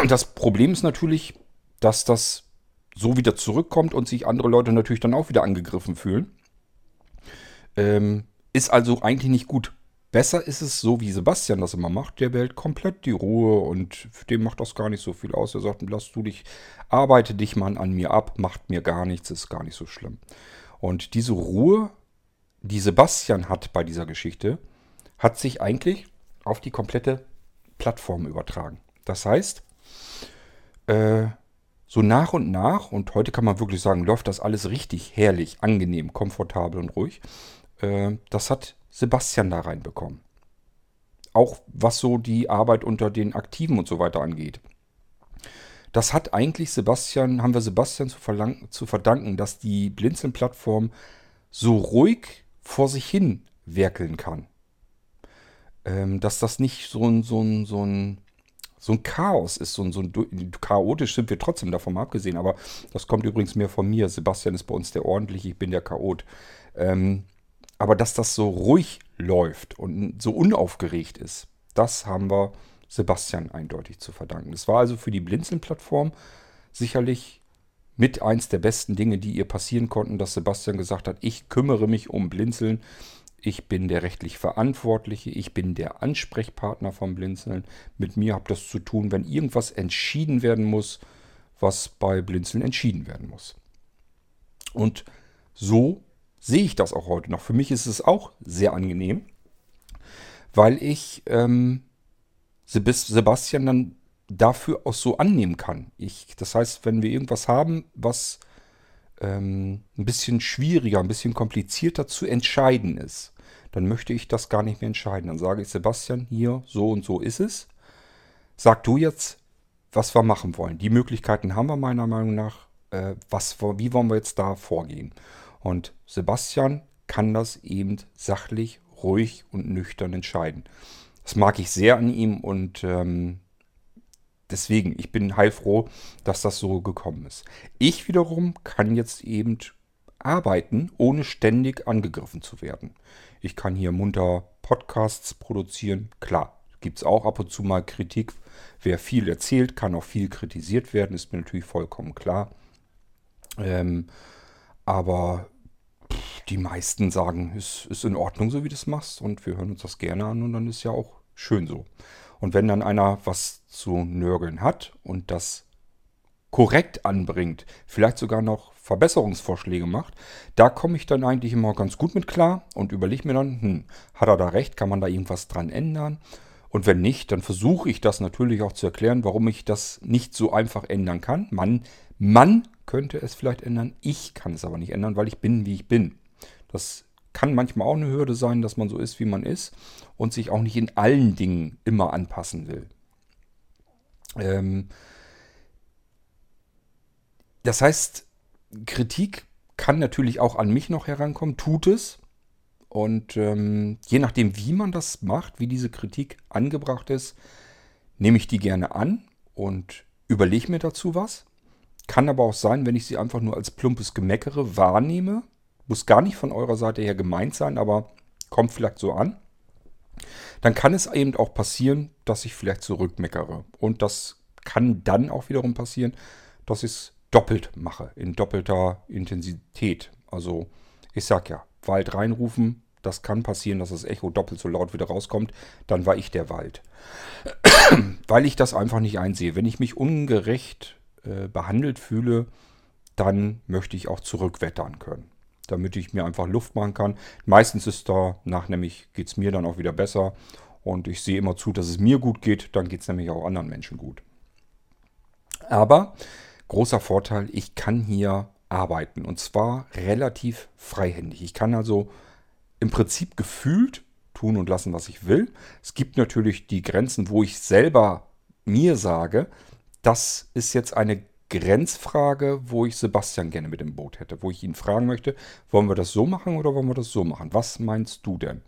Und das Problem ist natürlich, dass das so wieder zurückkommt und sich andere Leute natürlich dann auch wieder angegriffen fühlen. Ähm, ist also eigentlich nicht gut. Besser ist es so, wie Sebastian das immer macht. Der behält komplett die Ruhe und dem macht das gar nicht so viel aus. Er sagt, lass du dich, arbeite dich mal an mir ab, macht mir gar nichts, ist gar nicht so schlimm. Und diese Ruhe, die Sebastian hat bei dieser Geschichte, hat sich eigentlich auf die komplette Plattform übertragen. Das heißt, äh, so nach und nach, und heute kann man wirklich sagen, läuft das alles richtig herrlich, angenehm, komfortabel und ruhig. Äh, das hat Sebastian da reinbekommen. Auch was so die Arbeit unter den Aktiven und so weiter angeht. Das hat eigentlich Sebastian, haben wir Sebastian zu, zu verdanken, dass die Blinzeln-Plattform so ruhig vor sich hin werkeln kann. Ähm, dass das nicht so ein, so ein, so ein, so ein Chaos ist, so ein, so ein chaotisch sind wir trotzdem davon abgesehen, aber das kommt übrigens mehr von mir. Sebastian ist bei uns der ordentliche, ich bin der Chaot. Ähm, aber dass das so ruhig läuft und so unaufgeregt ist, das haben wir Sebastian eindeutig zu verdanken. Das war also für die Blinzeln-Plattform sicherlich mit eins der besten Dinge, die ihr passieren konnten, dass Sebastian gesagt hat, ich kümmere mich um Blinzeln, ich bin der rechtlich Verantwortliche, ich bin der Ansprechpartner vom Blinzeln. Mit mir habt das zu tun, wenn irgendwas entschieden werden muss, was bei Blinzeln entschieden werden muss. Und so sehe ich das auch heute noch. Für mich ist es auch sehr angenehm, weil ich ähm, Sebastian dann dafür auch so annehmen kann. Ich, das heißt, wenn wir irgendwas haben, was ähm, ein bisschen schwieriger, ein bisschen komplizierter zu entscheiden ist, dann möchte ich das gar nicht mehr entscheiden. Dann sage ich, Sebastian, hier, so und so ist es. Sag du jetzt, was wir machen wollen. Die Möglichkeiten haben wir meiner Meinung nach. Äh, was, wie wollen wir jetzt da vorgehen? Und Sebastian kann das eben sachlich, ruhig und nüchtern entscheiden. Das mag ich sehr an ihm und ähm, deswegen, ich bin heilfroh, dass das so gekommen ist. Ich wiederum kann jetzt eben arbeiten, ohne ständig angegriffen zu werden. Ich kann hier munter Podcasts produzieren. Klar, gibt es auch ab und zu mal Kritik. Wer viel erzählt, kann auch viel kritisiert werden, ist mir natürlich vollkommen klar. Ähm, aber die meisten sagen, es ist in Ordnung, so wie du es machst und wir hören uns das gerne an und dann ist ja auch schön so. Und wenn dann einer was zu nörgeln hat und das korrekt anbringt, vielleicht sogar noch Verbesserungsvorschläge macht, da komme ich dann eigentlich immer ganz gut mit klar und überlege mir dann, hm, hat er da recht, kann man da irgendwas dran ändern? Und wenn nicht, dann versuche ich das natürlich auch zu erklären, warum ich das nicht so einfach ändern kann. Man, man könnte es vielleicht ändern, ich kann es aber nicht ändern, weil ich bin, wie ich bin. Das kann manchmal auch eine Hürde sein, dass man so ist, wie man ist und sich auch nicht in allen Dingen immer anpassen will. Ähm das heißt, Kritik kann natürlich auch an mich noch herankommen, tut es. Und ähm, je nachdem, wie man das macht, wie diese Kritik angebracht ist, nehme ich die gerne an und überlege mir dazu was. Kann aber auch sein, wenn ich sie einfach nur als plumpes Gemeckere wahrnehme. Muss gar nicht von eurer Seite her gemeint sein, aber kommt vielleicht so an. Dann kann es eben auch passieren, dass ich vielleicht zurückmeckere. Und das kann dann auch wiederum passieren, dass ich es doppelt mache, in doppelter Intensität. Also ich sag ja, Wald reinrufen, das kann passieren, dass das Echo doppelt so laut wieder rauskommt. Dann war ich der Wald. Weil ich das einfach nicht einsehe. Wenn ich mich ungerecht äh, behandelt fühle, dann möchte ich auch zurückwettern können. Damit ich mir einfach Luft machen kann. Meistens ist da nach nämlich geht es mir dann auch wieder besser. Und ich sehe immer zu, dass es mir gut geht. Dann geht es nämlich auch anderen Menschen gut. Aber großer Vorteil, ich kann hier arbeiten. Und zwar relativ freihändig. Ich kann also im Prinzip gefühlt tun und lassen, was ich will. Es gibt natürlich die Grenzen, wo ich selber mir sage, das ist jetzt eine Grenzfrage, wo ich Sebastian gerne mit dem Boot hätte, wo ich ihn fragen möchte, wollen wir das so machen oder wollen wir das so machen? Was meinst du denn?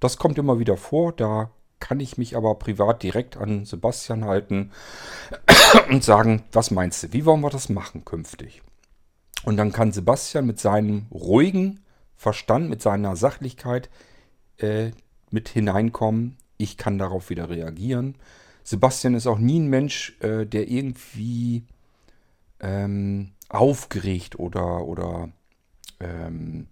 Das kommt immer wieder vor, da kann ich mich aber privat direkt an Sebastian halten und sagen, was meinst du, wie wollen wir das machen künftig? Und dann kann Sebastian mit seinem ruhigen Verstand, mit seiner Sachlichkeit äh, mit hineinkommen. Ich kann darauf wieder reagieren. Sebastian ist auch nie ein Mensch, äh, der irgendwie ähm, aufgeregt oder, oder ähm,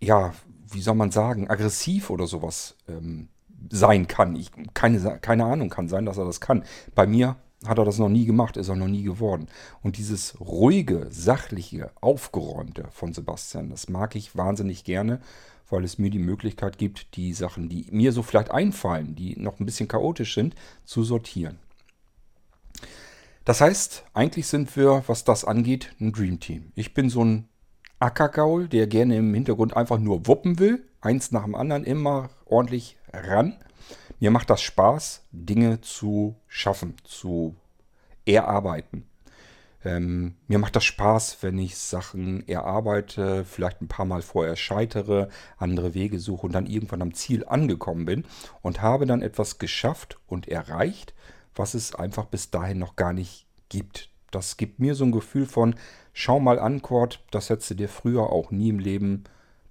ja, wie soll man sagen, aggressiv oder sowas ähm, sein kann. Ich, keine, keine Ahnung, kann sein, dass er das kann. Bei mir hat er das noch nie gemacht, ist er noch nie geworden. Und dieses ruhige, sachliche, aufgeräumte von Sebastian, das mag ich wahnsinnig gerne weil es mir die Möglichkeit gibt, die Sachen, die mir so vielleicht einfallen, die noch ein bisschen chaotisch sind, zu sortieren. Das heißt, eigentlich sind wir, was das angeht, ein Dream Team. Ich bin so ein Ackergaul, der gerne im Hintergrund einfach nur wuppen will, eins nach dem anderen immer ordentlich ran. Mir macht das Spaß, Dinge zu schaffen, zu erarbeiten. Ähm, mir macht das Spaß, wenn ich Sachen erarbeite, vielleicht ein paar Mal vorher scheitere, andere Wege suche und dann irgendwann am Ziel angekommen bin und habe dann etwas geschafft und erreicht, was es einfach bis dahin noch gar nicht gibt. Das gibt mir so ein Gefühl von, schau mal an, Cord, das hättest du dir früher auch nie im Leben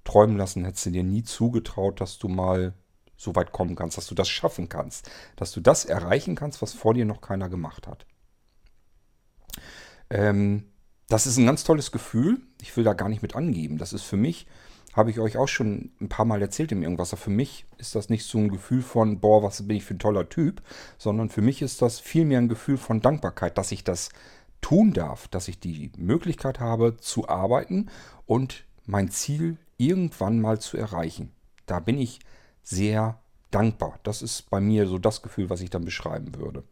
träumen lassen, hättest du dir nie zugetraut, dass du mal so weit kommen kannst, dass du das schaffen kannst, dass du das erreichen kannst, was vor dir noch keiner gemacht hat. Ähm, das ist ein ganz tolles Gefühl. Ich will da gar nicht mit angeben. Das ist für mich, habe ich euch auch schon ein paar Mal erzählt im Irgendwas. Für mich ist das nicht so ein Gefühl von, boah, was bin ich für ein toller Typ, sondern für mich ist das vielmehr ein Gefühl von Dankbarkeit, dass ich das tun darf, dass ich die Möglichkeit habe zu arbeiten und mein Ziel irgendwann mal zu erreichen. Da bin ich sehr dankbar. Das ist bei mir so das Gefühl, was ich dann beschreiben würde.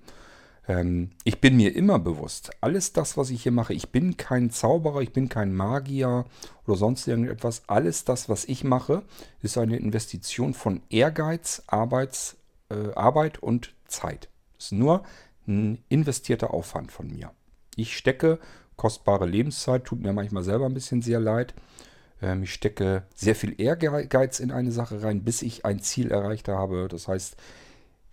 Ähm, ich bin mir immer bewusst, alles das, was ich hier mache, ich bin kein Zauberer, ich bin kein Magier oder sonst irgendetwas. Alles das, was ich mache, ist eine Investition von Ehrgeiz, Arbeits, äh, Arbeit und Zeit. Es ist nur ein investierter Aufwand von mir. Ich stecke kostbare Lebenszeit, tut mir manchmal selber ein bisschen sehr leid. Ähm, ich stecke sehr viel Ehrgeiz in eine Sache rein, bis ich ein Ziel erreicht habe. Das heißt,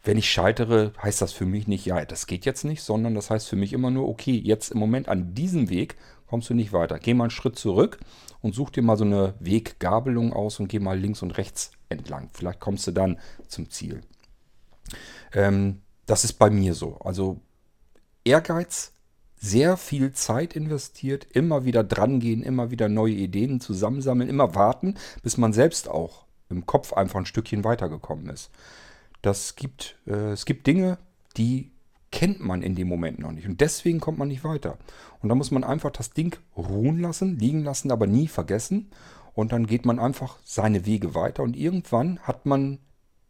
wenn ich scheitere, heißt das für mich nicht, ja, das geht jetzt nicht, sondern das heißt für mich immer nur, okay, jetzt im Moment an diesem Weg kommst du nicht weiter. Geh mal einen Schritt zurück und such dir mal so eine Weggabelung aus und geh mal links und rechts entlang. Vielleicht kommst du dann zum Ziel. Ähm, das ist bei mir so. Also Ehrgeiz, sehr viel Zeit investiert, immer wieder drangehen, immer wieder neue Ideen zusammensammeln, immer warten, bis man selbst auch im Kopf einfach ein Stückchen weitergekommen ist. Das gibt, äh, es gibt Dinge, die kennt man in dem Moment noch nicht. Und deswegen kommt man nicht weiter. Und da muss man einfach das Ding ruhen lassen, liegen lassen, aber nie vergessen. Und dann geht man einfach seine Wege weiter. Und irgendwann hat man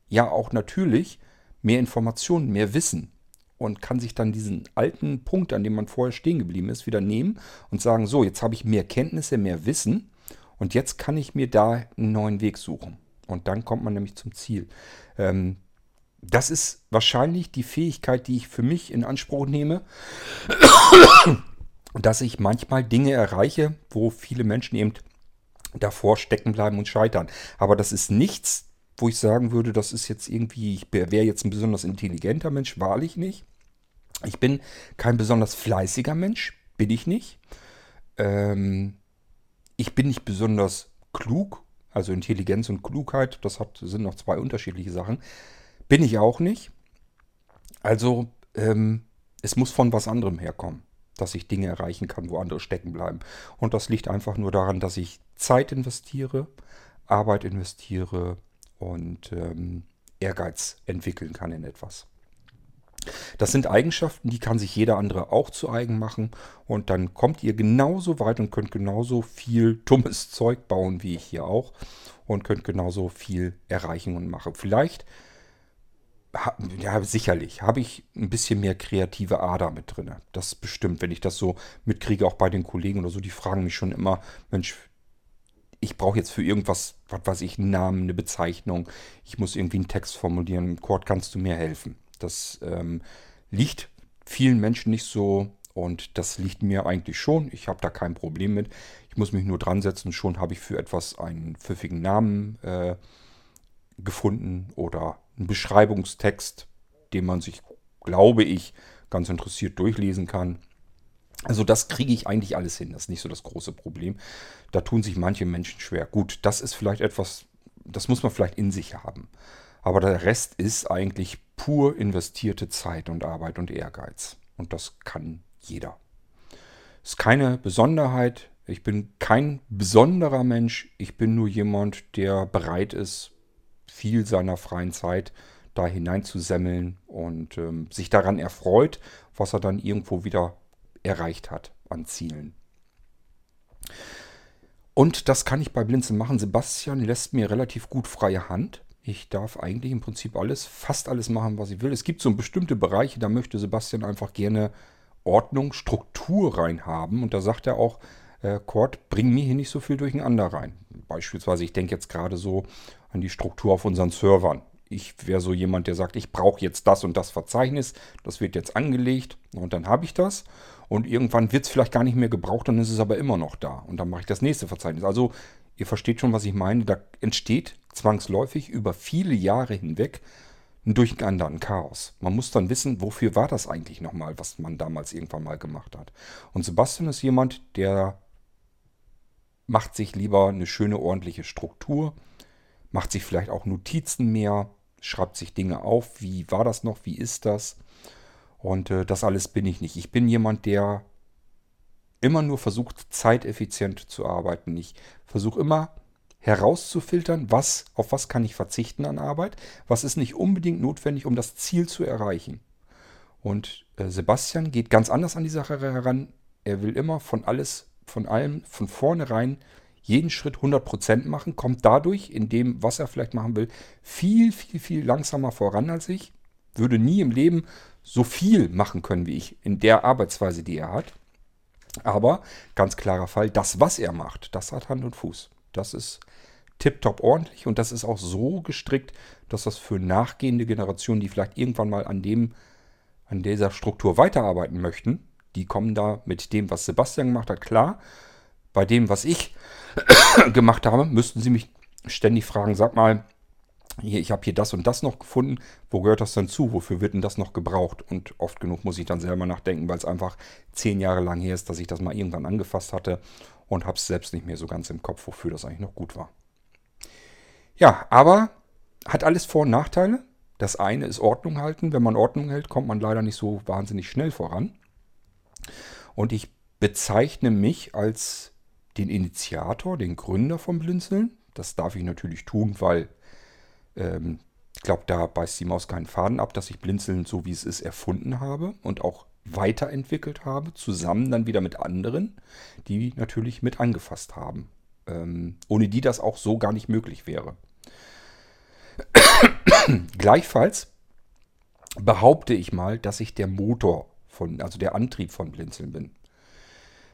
ja auch natürlich mehr Informationen, mehr Wissen. Und kann sich dann diesen alten Punkt, an dem man vorher stehen geblieben ist, wieder nehmen und sagen, so, jetzt habe ich mehr Kenntnisse, mehr Wissen. Und jetzt kann ich mir da einen neuen Weg suchen. Und dann kommt man nämlich zum Ziel. Ähm, das ist wahrscheinlich die Fähigkeit, die ich für mich in Anspruch nehme, dass ich manchmal Dinge erreiche, wo viele Menschen eben davor stecken bleiben und scheitern. Aber das ist nichts, wo ich sagen würde, das ist jetzt irgendwie, ich wäre jetzt ein besonders intelligenter Mensch, wahrlich nicht. Ich bin kein besonders fleißiger Mensch, bin ich nicht. Ähm, ich bin nicht besonders klug, also Intelligenz und Klugheit, das hat, sind noch zwei unterschiedliche Sachen. Bin ich auch nicht. Also ähm, es muss von was anderem herkommen, dass ich Dinge erreichen kann, wo andere stecken bleiben. Und das liegt einfach nur daran, dass ich Zeit investiere, Arbeit investiere und ähm, Ehrgeiz entwickeln kann in etwas. Das sind Eigenschaften, die kann sich jeder andere auch zu eigen machen und dann kommt ihr genauso weit und könnt genauso viel dummes Zeug bauen wie ich hier auch und könnt genauso viel erreichen und machen. Vielleicht, ja sicherlich, habe ich ein bisschen mehr kreative Ader mit drin. Das bestimmt, wenn ich das so mitkriege, auch bei den Kollegen oder so, die fragen mich schon immer, Mensch, ich brauche jetzt für irgendwas, was weiß ich, einen Namen, eine Bezeichnung. Ich muss irgendwie einen Text formulieren. Kurt, kannst du mir helfen? Das ähm, liegt vielen Menschen nicht so und das liegt mir eigentlich schon. Ich habe da kein Problem mit. Ich muss mich nur dran setzen. Schon habe ich für etwas einen pfiffigen Namen äh, gefunden oder einen Beschreibungstext, den man sich, glaube ich, ganz interessiert durchlesen kann. Also das kriege ich eigentlich alles hin. Das ist nicht so das große Problem. Da tun sich manche Menschen schwer. Gut, das ist vielleicht etwas, das muss man vielleicht in sich haben. Aber der Rest ist eigentlich pur investierte Zeit und Arbeit und Ehrgeiz. Und das kann jeder. Ist keine Besonderheit. Ich bin kein besonderer Mensch. Ich bin nur jemand, der bereit ist, viel seiner freien Zeit da hineinzusemmeln und ähm, sich daran erfreut, was er dann irgendwo wieder erreicht hat an Zielen. Und das kann ich bei Blinzeln machen. Sebastian lässt mir relativ gut freie Hand. Ich darf eigentlich im Prinzip alles, fast alles machen, was ich will. Es gibt so bestimmte Bereiche, da möchte Sebastian einfach gerne Ordnung, Struktur reinhaben. Und da sagt er auch, äh, Kurt, bring mir hier nicht so viel durcheinander rein. Beispielsweise, ich denke jetzt gerade so an die Struktur auf unseren Servern ich wäre so jemand, der sagt, ich brauche jetzt das und das Verzeichnis, das wird jetzt angelegt und dann habe ich das. Und irgendwann wird es vielleicht gar nicht mehr gebraucht, dann ist es aber immer noch da. Und dann mache ich das nächste Verzeichnis. Also ihr versteht schon, was ich meine. Da entsteht zwangsläufig über viele Jahre hinweg ein Durcheinander, ein Chaos. Man muss dann wissen, wofür war das eigentlich nochmal, was man damals irgendwann mal gemacht hat. Und Sebastian ist jemand, der macht sich lieber eine schöne, ordentliche Struktur, macht sich vielleicht auch Notizen mehr, schreibt sich Dinge auf, wie war das noch, wie ist das. Und äh, das alles bin ich nicht. Ich bin jemand, der immer nur versucht, zeiteffizient zu arbeiten. Ich versuche immer herauszufiltern, was, auf was kann ich verzichten an Arbeit, was ist nicht unbedingt notwendig, um das Ziel zu erreichen. Und äh, Sebastian geht ganz anders an die Sache heran. Er will immer von alles, von allem, von vornherein jeden Schritt 100% machen, kommt dadurch in dem, was er vielleicht machen will, viel, viel, viel langsamer voran als ich. Würde nie im Leben so viel machen können wie ich in der Arbeitsweise, die er hat. Aber ganz klarer Fall, das, was er macht, das hat Hand und Fuß. Das ist tiptop ordentlich und das ist auch so gestrickt, dass das für nachgehende Generationen, die vielleicht irgendwann mal an dem, an dieser Struktur weiterarbeiten möchten, die kommen da mit dem, was Sebastian gemacht hat, klar. Bei dem, was ich gemacht habe, müssten Sie mich ständig fragen, sag mal, hier, ich habe hier das und das noch gefunden, wo gehört das denn zu? Wofür wird denn das noch gebraucht? Und oft genug muss ich dann selber nachdenken, weil es einfach zehn Jahre lang her ist, dass ich das mal irgendwann angefasst hatte und habe es selbst nicht mehr so ganz im Kopf, wofür das eigentlich noch gut war. Ja, aber hat alles Vor- und Nachteile. Das eine ist Ordnung halten. Wenn man Ordnung hält, kommt man leider nicht so wahnsinnig schnell voran. Und ich bezeichne mich als den Initiator, den Gründer von Blinzeln. Das darf ich natürlich tun, weil ähm, ich glaube, da beißt die Maus keinen Faden ab, dass ich Blinzeln so wie es ist erfunden habe und auch weiterentwickelt habe, zusammen dann wieder mit anderen, die natürlich mit angefasst haben. Ähm, ohne die das auch so gar nicht möglich wäre. Gleichfalls behaupte ich mal, dass ich der Motor von, also der Antrieb von Blinzeln bin.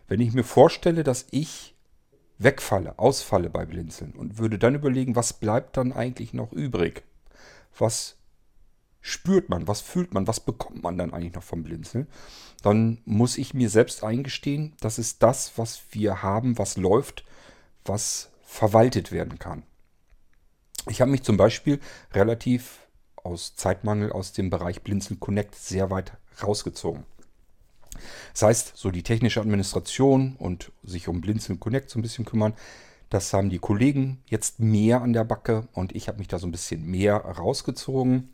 Wenn ich mir vorstelle, dass ich wegfalle, ausfalle bei Blinzeln und würde dann überlegen, was bleibt dann eigentlich noch übrig? Was spürt man, was fühlt man, was bekommt man dann eigentlich noch vom Blinzeln? Dann muss ich mir selbst eingestehen, das ist das, was wir haben, was läuft, was verwaltet werden kann. Ich habe mich zum Beispiel relativ aus Zeitmangel aus dem Bereich Blinzeln Connect sehr weit rausgezogen. Das heißt, so die technische Administration und sich um Blinzeln Connect so ein bisschen kümmern, das haben die Kollegen jetzt mehr an der Backe und ich habe mich da so ein bisschen mehr rausgezogen.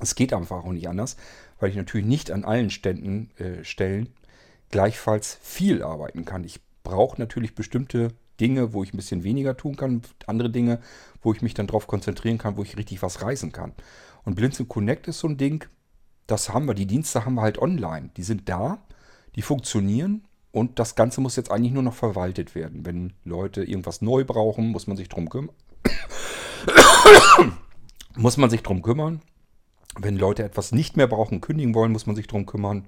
Es geht einfach auch nicht anders, weil ich natürlich nicht an allen Ständen, äh, Stellen gleichfalls viel arbeiten kann. Ich brauche natürlich bestimmte Dinge, wo ich ein bisschen weniger tun kann, andere Dinge, wo ich mich dann darauf konzentrieren kann, wo ich richtig was reisen kann. Und Blinzeln Connect ist so ein Ding, das haben wir, die Dienste haben wir halt online. Die sind da, die funktionieren und das Ganze muss jetzt eigentlich nur noch verwaltet werden. Wenn Leute irgendwas neu brauchen, muss man sich drum kümmern. muss man sich drum kümmern. Wenn Leute etwas nicht mehr brauchen, kündigen wollen, muss man sich drum kümmern.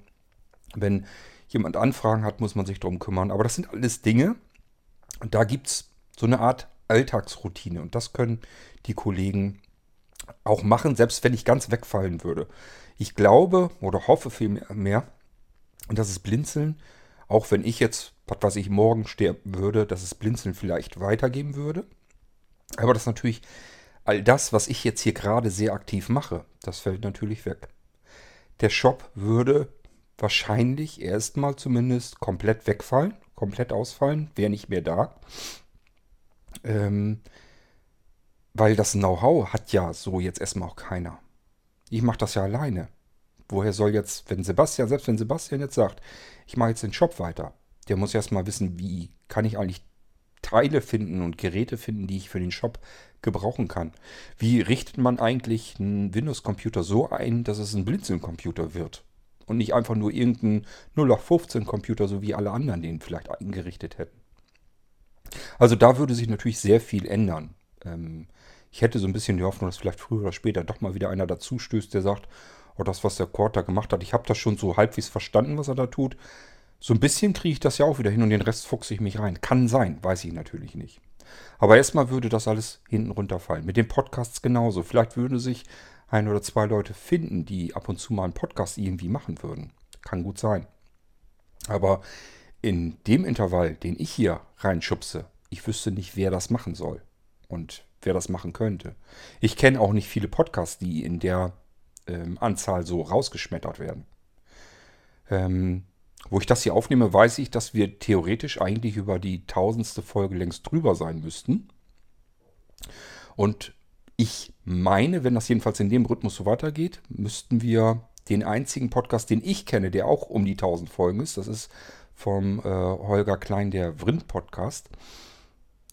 Wenn jemand Anfragen hat, muss man sich drum kümmern. Aber das sind alles Dinge, da gibt es so eine Art Alltagsroutine. Und das können die Kollegen auch machen, selbst wenn ich ganz wegfallen würde. Ich glaube oder hoffe vielmehr, dass es Blinzeln auch wenn ich jetzt, was weiß ich, morgen sterben würde, dass es Blinzeln vielleicht weitergeben würde. Aber das natürlich, all das, was ich jetzt hier gerade sehr aktiv mache, das fällt natürlich weg. Der Shop würde wahrscheinlich erstmal zumindest komplett wegfallen, komplett ausfallen, wäre nicht mehr da. Ähm, weil das Know-how hat ja so jetzt erstmal auch keiner. Ich mache das ja alleine. Woher soll jetzt, wenn Sebastian, selbst wenn Sebastian jetzt sagt, ich mache jetzt den Shop weiter, der muss erstmal wissen, wie kann ich eigentlich Teile finden und Geräte finden, die ich für den Shop gebrauchen kann. Wie richtet man eigentlich einen Windows-Computer so ein, dass es ein Blinzeln-Computer wird? Und nicht einfach nur irgendein 0815-Computer, so wie alle anderen den vielleicht eingerichtet hätten. Also da würde sich natürlich sehr viel ändern. Ähm, ich hätte so ein bisschen die Hoffnung, dass vielleicht früher oder später doch mal wieder einer dazu stößt, der sagt, oder das, was der da gemacht hat. Ich habe das schon so halbwegs verstanden, was er da tut. So ein bisschen kriege ich das ja auch wieder hin und den Rest fuchse ich mich rein. Kann sein, weiß ich natürlich nicht. Aber erstmal würde das alles hinten runterfallen. Mit den Podcasts genauso. Vielleicht würden sich ein oder zwei Leute finden, die ab und zu mal einen Podcast irgendwie machen würden. Kann gut sein. Aber in dem Intervall, den ich hier reinschubse, ich wüsste nicht, wer das machen soll und wer das machen könnte. Ich kenne auch nicht viele Podcasts, die in der ähm, Anzahl so rausgeschmettert werden. Ähm, wo ich das hier aufnehme, weiß ich, dass wir theoretisch eigentlich über die tausendste Folge längst drüber sein müssten. Und ich meine, wenn das jedenfalls in dem Rhythmus so weitergeht, müssten wir den einzigen Podcast, den ich kenne, der auch um die 1000 Folgen ist, das ist vom äh, Holger Klein, der Vrind-Podcast,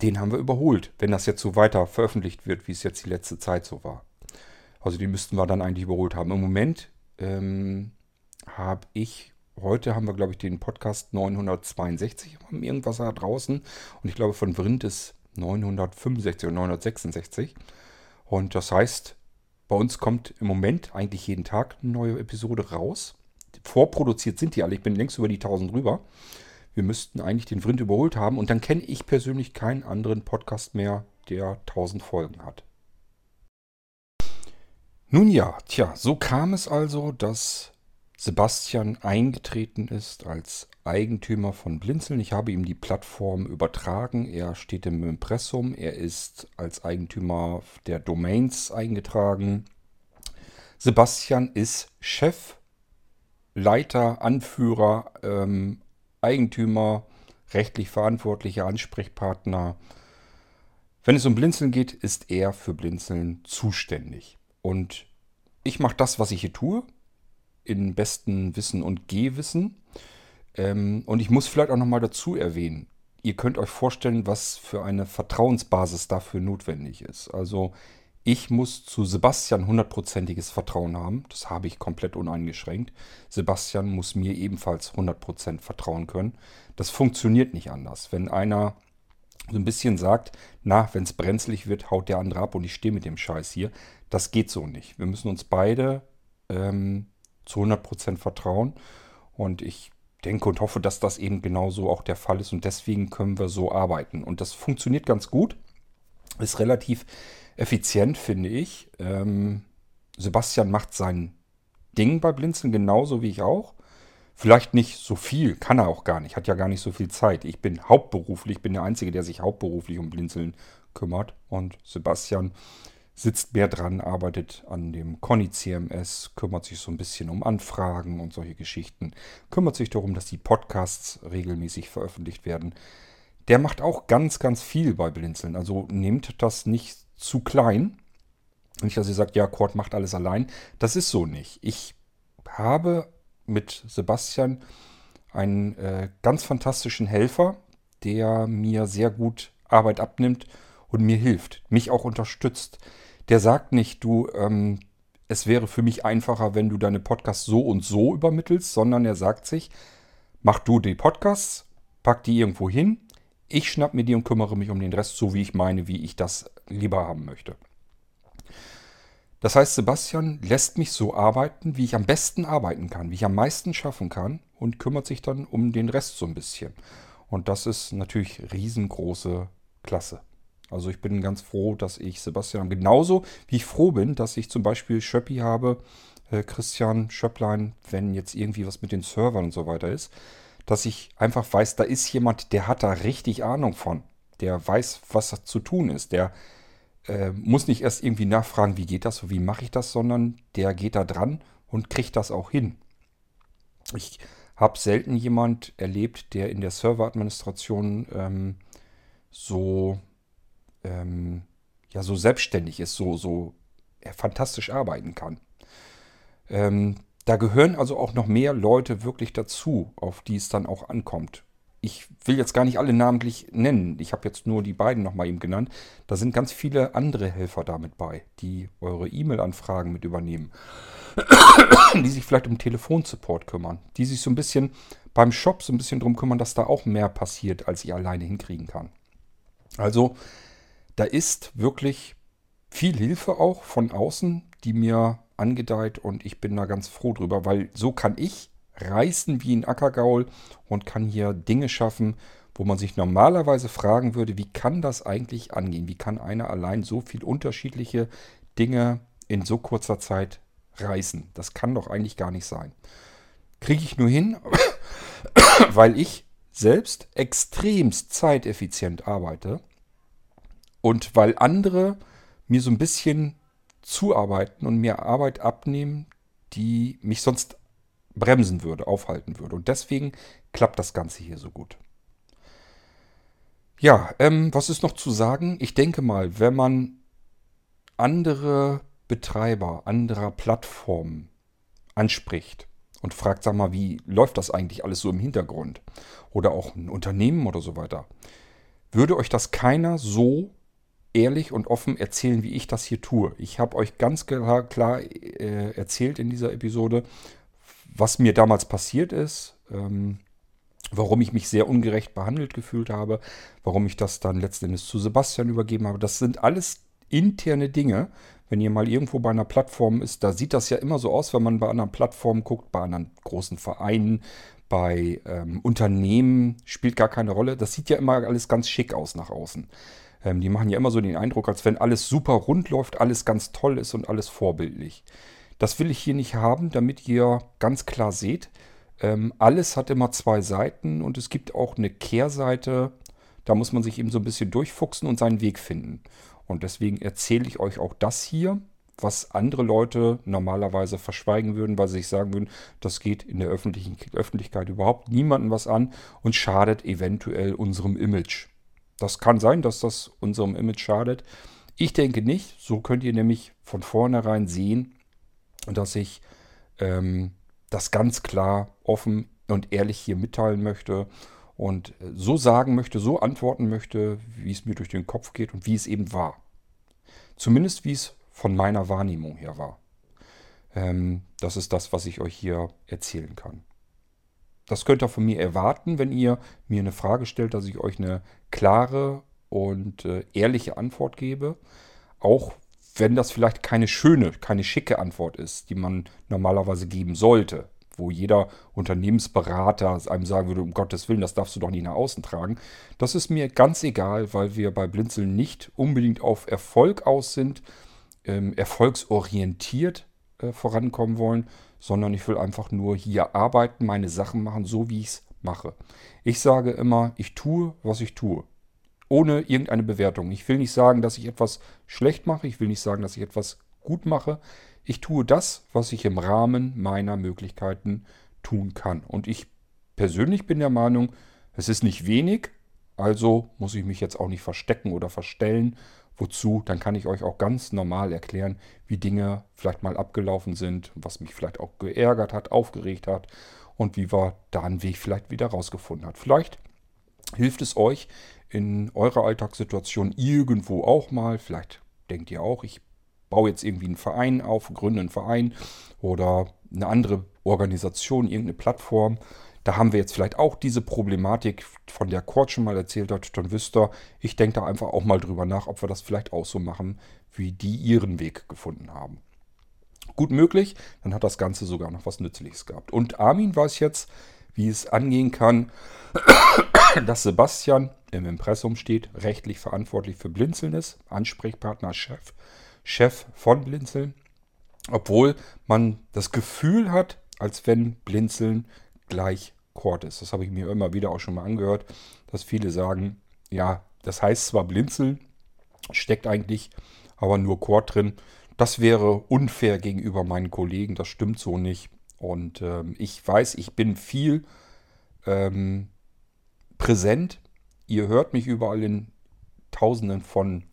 den haben wir überholt, wenn das jetzt so weiter veröffentlicht wird, wie es jetzt die letzte Zeit so war. Also die müssten wir dann eigentlich überholt haben. Im Moment ähm, habe ich, heute haben wir, glaube ich, den Podcast 962 irgendwas da draußen. Und ich glaube, von Vrind ist 965 oder 966. Und das heißt, bei uns kommt im Moment eigentlich jeden Tag eine neue Episode raus. Vorproduziert sind die alle. Ich bin längst über die 1000 rüber. Wir müssten eigentlich den Vrind überholt haben. Und dann kenne ich persönlich keinen anderen Podcast mehr, der 1000 Folgen hat. Nun ja, tja, so kam es also, dass Sebastian eingetreten ist als Eigentümer von Blinzeln. Ich habe ihm die Plattform übertragen. Er steht im Impressum. Er ist als Eigentümer der Domains eingetragen. Sebastian ist Chef, Leiter, Anführer, ähm, Eigentümer, rechtlich verantwortlicher Ansprechpartner. Wenn es um Blinzeln geht, ist er für Blinzeln zuständig. Und ich mache das, was ich hier tue, in besten Wissen und Gehwissen. Ähm, und ich muss vielleicht auch nochmal dazu erwähnen, ihr könnt euch vorstellen, was für eine Vertrauensbasis dafür notwendig ist. Also ich muss zu Sebastian hundertprozentiges Vertrauen haben. Das habe ich komplett uneingeschränkt. Sebastian muss mir ebenfalls 100% vertrauen können. Das funktioniert nicht anders. Wenn einer so ein bisschen sagt, na, wenn es brenzlig wird, haut der andere ab und ich stehe mit dem Scheiß hier. Das geht so nicht. Wir müssen uns beide ähm, zu 100% vertrauen und ich denke und hoffe, dass das eben genauso auch der Fall ist und deswegen können wir so arbeiten. Und das funktioniert ganz gut, ist relativ effizient, finde ich. Ähm, Sebastian macht sein Ding bei Blinzeln genauso wie ich auch. Vielleicht nicht so viel, kann er auch gar nicht, hat ja gar nicht so viel Zeit. Ich bin hauptberuflich, bin der Einzige, der sich hauptberuflich um Blinzeln kümmert. Und Sebastian sitzt mehr dran, arbeitet an dem Conny CMS, kümmert sich so ein bisschen um Anfragen und solche Geschichten, kümmert sich darum, dass die Podcasts regelmäßig veröffentlicht werden. Der macht auch ganz, ganz viel bei Blinzeln. Also nehmt das nicht zu klein. Nicht, dass ihr sagt, ja, Cord macht alles allein. Das ist so nicht. Ich habe mit Sebastian einen äh, ganz fantastischen Helfer, der mir sehr gut Arbeit abnimmt und mir hilft, mich auch unterstützt. Der sagt nicht, du, ähm, es wäre für mich einfacher, wenn du deine Podcasts so und so übermittelst, sondern er sagt sich, mach du die Podcasts, pack die irgendwo hin, ich schnapp mir die und kümmere mich um den Rest, so wie ich meine, wie ich das lieber haben möchte. Das heißt, Sebastian lässt mich so arbeiten, wie ich am besten arbeiten kann, wie ich am meisten schaffen kann und kümmert sich dann um den Rest so ein bisschen. Und das ist natürlich riesengroße Klasse. Also ich bin ganz froh, dass ich Sebastian. Genauso wie ich froh bin, dass ich zum Beispiel Schöppi habe, äh, Christian Schöpplein, wenn jetzt irgendwie was mit den Servern und so weiter ist, dass ich einfach weiß, da ist jemand, der hat da richtig Ahnung von. Der weiß, was zu tun ist. Der äh, muss nicht erst irgendwie nachfragen, wie geht das, wie mache ich das, sondern der geht da dran und kriegt das auch hin. Ich habe selten jemand erlebt, der in der Serveradministration ähm, so, ähm, ja, so selbstständig ist, so, so er fantastisch arbeiten kann. Ähm, da gehören also auch noch mehr Leute wirklich dazu, auf die es dann auch ankommt. Ich will jetzt gar nicht alle namentlich nennen. Ich habe jetzt nur die beiden nochmal eben genannt. Da sind ganz viele andere Helfer damit bei, die eure E-Mail-Anfragen mit übernehmen. die sich vielleicht um Telefonsupport kümmern. Die sich so ein bisschen beim Shop so ein bisschen drum kümmern, dass da auch mehr passiert, als ich alleine hinkriegen kann. Also, da ist wirklich viel Hilfe auch von außen, die mir angedeiht und ich bin da ganz froh drüber, weil so kann ich reißen wie ein Ackergaul und kann hier Dinge schaffen, wo man sich normalerweise fragen würde, wie kann das eigentlich angehen? Wie kann einer allein so viel unterschiedliche Dinge in so kurzer Zeit reißen? Das kann doch eigentlich gar nicht sein. Kriege ich nur hin, weil ich selbst extremst zeiteffizient arbeite und weil andere mir so ein bisschen zuarbeiten und mir Arbeit abnehmen, die mich sonst bremsen würde, aufhalten würde. Und deswegen klappt das Ganze hier so gut. Ja, ähm, was ist noch zu sagen? Ich denke mal, wenn man andere Betreiber anderer Plattformen anspricht und fragt, sag mal, wie läuft das eigentlich alles so im Hintergrund? Oder auch ein Unternehmen oder so weiter. Würde euch das keiner so ehrlich und offen erzählen, wie ich das hier tue. Ich habe euch ganz klar, klar äh, erzählt in dieser Episode, was mir damals passiert ist, ähm, warum ich mich sehr ungerecht behandelt gefühlt habe, warum ich das dann letzten Endes zu Sebastian übergeben habe. Das sind alles interne Dinge. Wenn ihr mal irgendwo bei einer Plattform ist, da sieht das ja immer so aus, wenn man bei anderen Plattformen guckt, bei anderen großen Vereinen, bei ähm, Unternehmen, spielt gar keine Rolle. Das sieht ja immer alles ganz schick aus nach außen. Ähm, die machen ja immer so den Eindruck, als wenn alles super rund läuft, alles ganz toll ist und alles vorbildlich. Das will ich hier nicht haben, damit ihr ganz klar seht, ähm, alles hat immer zwei Seiten und es gibt auch eine Kehrseite. Da muss man sich eben so ein bisschen durchfuchsen und seinen Weg finden. Und deswegen erzähle ich euch auch das hier, was andere Leute normalerweise verschweigen würden, weil sie sich sagen würden, das geht in der öffentlichen Öffentlichkeit überhaupt niemandem was an und schadet eventuell unserem Image. Das kann sein, dass das unserem Image schadet. Ich denke nicht. So könnt ihr nämlich von vornherein sehen, dass ich ähm, das ganz klar, offen und ehrlich hier mitteilen möchte und so sagen möchte, so antworten möchte, wie es mir durch den Kopf geht und wie es eben war. Zumindest wie es von meiner Wahrnehmung her war. Ähm, das ist das, was ich euch hier erzählen kann. Das könnt ihr von mir erwarten, wenn ihr mir eine Frage stellt, dass ich euch eine klare und äh, ehrliche Antwort gebe. Auch wenn das vielleicht keine schöne, keine schicke Antwort ist, die man normalerweise geben sollte. Wo jeder Unternehmensberater einem sagen würde, um Gottes Willen, das darfst du doch nie nach außen tragen. Das ist mir ganz egal, weil wir bei Blinzeln nicht unbedingt auf Erfolg aus sind, ähm, erfolgsorientiert äh, vorankommen wollen, sondern ich will einfach nur hier arbeiten, meine Sachen machen, so wie ich es mache. Ich sage immer, ich tue, was ich tue. Ohne irgendeine Bewertung. Ich will nicht sagen, dass ich etwas schlecht mache. Ich will nicht sagen, dass ich etwas gut mache. Ich tue das, was ich im Rahmen meiner Möglichkeiten tun kann. Und ich persönlich bin der Meinung, es ist nicht wenig, also muss ich mich jetzt auch nicht verstecken oder verstellen. Wozu? Dann kann ich euch auch ganz normal erklären, wie Dinge vielleicht mal abgelaufen sind, was mich vielleicht auch geärgert hat, aufgeregt hat und wie wir da einen Weg vielleicht wieder rausgefunden hat. Vielleicht hilft es euch in eurer Alltagssituation irgendwo auch mal. Vielleicht denkt ihr auch, ich baue jetzt irgendwie einen Verein auf, gründe einen Verein oder eine andere Organisation, irgendeine Plattform. Da haben wir jetzt vielleicht auch diese Problematik, von der Kurt schon mal erzählt hat. Dann wisst ihr, ich denke da einfach auch mal drüber nach, ob wir das vielleicht auch so machen, wie die ihren Weg gefunden haben. Gut möglich, dann hat das Ganze sogar noch was Nützliches gehabt. Und Armin weiß jetzt, wie es angehen kann, dass Sebastian im Impressum steht, rechtlich verantwortlich für Blinzeln ist, Ansprechpartner, Chef, Chef von Blinzeln, obwohl man das Gefühl hat, als wenn Blinzeln gleich Chord ist. Das habe ich mir immer wieder auch schon mal angehört, dass viele sagen, ja, das heißt zwar Blinzeln, steckt eigentlich aber nur Chord drin. Das wäre unfair gegenüber meinen Kollegen, das stimmt so nicht. Und ähm, ich weiß, ich bin viel ähm, präsent. Ihr hört mich überall in tausenden von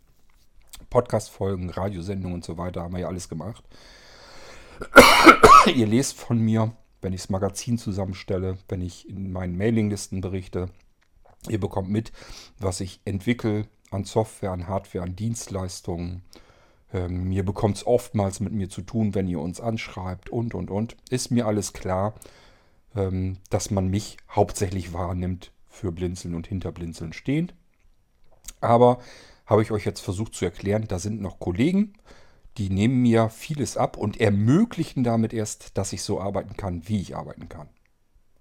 Podcast-Folgen, Radiosendungen und so weiter, haben wir ja alles gemacht. Ihr lest von mir, wenn ich das Magazin zusammenstelle, wenn ich in meinen Mailinglisten berichte. Ihr bekommt mit, was ich entwickle an Software, an Hardware, an Dienstleistungen. Ähm, ihr bekommt es oftmals mit mir zu tun, wenn ihr uns anschreibt und, und, und. Ist mir alles klar, ähm, dass man mich hauptsächlich wahrnimmt für Blinzeln und hinter Blinzeln stehend. Aber habe ich euch jetzt versucht zu erklären, da sind noch Kollegen, die nehmen mir vieles ab und ermöglichen damit erst, dass ich so arbeiten kann, wie ich arbeiten kann.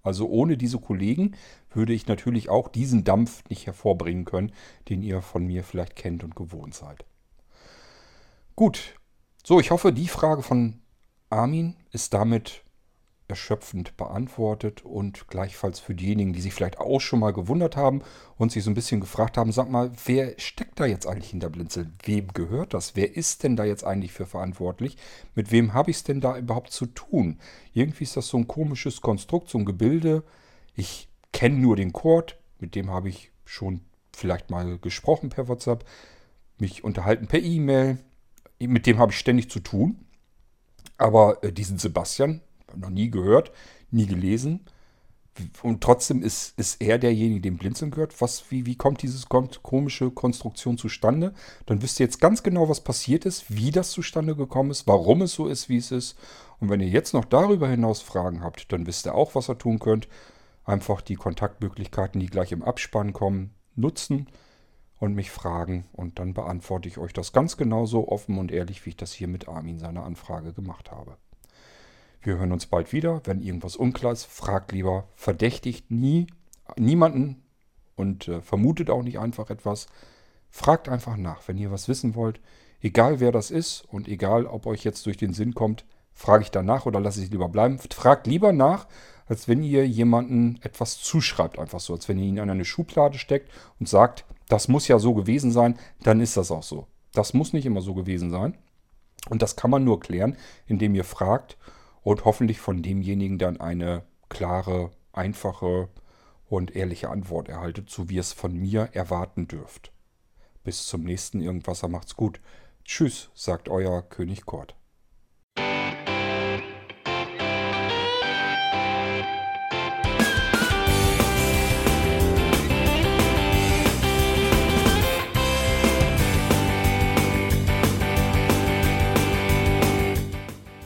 Also ohne diese Kollegen würde ich natürlich auch diesen Dampf nicht hervorbringen können, den ihr von mir vielleicht kennt und gewohnt seid. Gut, so ich hoffe, die Frage von Armin ist damit erschöpfend beantwortet und gleichfalls für diejenigen, die sich vielleicht auch schon mal gewundert haben und sich so ein bisschen gefragt haben, sag mal, wer steckt da jetzt eigentlich hinter Blinzeln? Wem gehört das? Wer ist denn da jetzt eigentlich für verantwortlich? Mit wem habe ich es denn da überhaupt zu tun? Irgendwie ist das so ein komisches Konstrukt, so ein Gebilde. Ich kenne nur den Code, mit dem habe ich schon vielleicht mal gesprochen per WhatsApp, mich unterhalten per E-Mail, mit dem habe ich ständig zu tun. Aber äh, diesen Sebastian, noch nie gehört, nie gelesen. Und trotzdem ist, ist er derjenige, dem Blinzeln gehört. Was, wie, wie kommt diese komische Konstruktion zustande? Dann wisst ihr jetzt ganz genau, was passiert ist, wie das zustande gekommen ist, warum es so ist, wie es ist. Und wenn ihr jetzt noch darüber hinaus Fragen habt, dann wisst ihr auch, was ihr tun könnt. Einfach die Kontaktmöglichkeiten, die gleich im Abspann kommen, nutzen und mich fragen. Und dann beantworte ich euch das ganz genauso offen und ehrlich, wie ich das hier mit Armin seiner Anfrage gemacht habe. Wir hören uns bald wieder. Wenn irgendwas unklar ist, fragt lieber, verdächtigt nie niemanden und äh, vermutet auch nicht einfach etwas. Fragt einfach nach, wenn ihr was wissen wollt. Egal wer das ist und egal, ob euch jetzt durch den Sinn kommt, frage ich danach oder lasse ich lieber bleiben. Fragt lieber nach, als wenn ihr jemanden etwas zuschreibt, einfach so, als wenn ihr ihn an eine Schublade steckt und sagt, das muss ja so gewesen sein, dann ist das auch so. Das muss nicht immer so gewesen sein. Und das kann man nur klären, indem ihr fragt und hoffentlich von demjenigen dann eine klare, einfache und ehrliche Antwort erhaltet, so wie ihr es von mir erwarten dürft. Bis zum nächsten Irgendwasser macht's gut. Tschüss, sagt euer König Kort.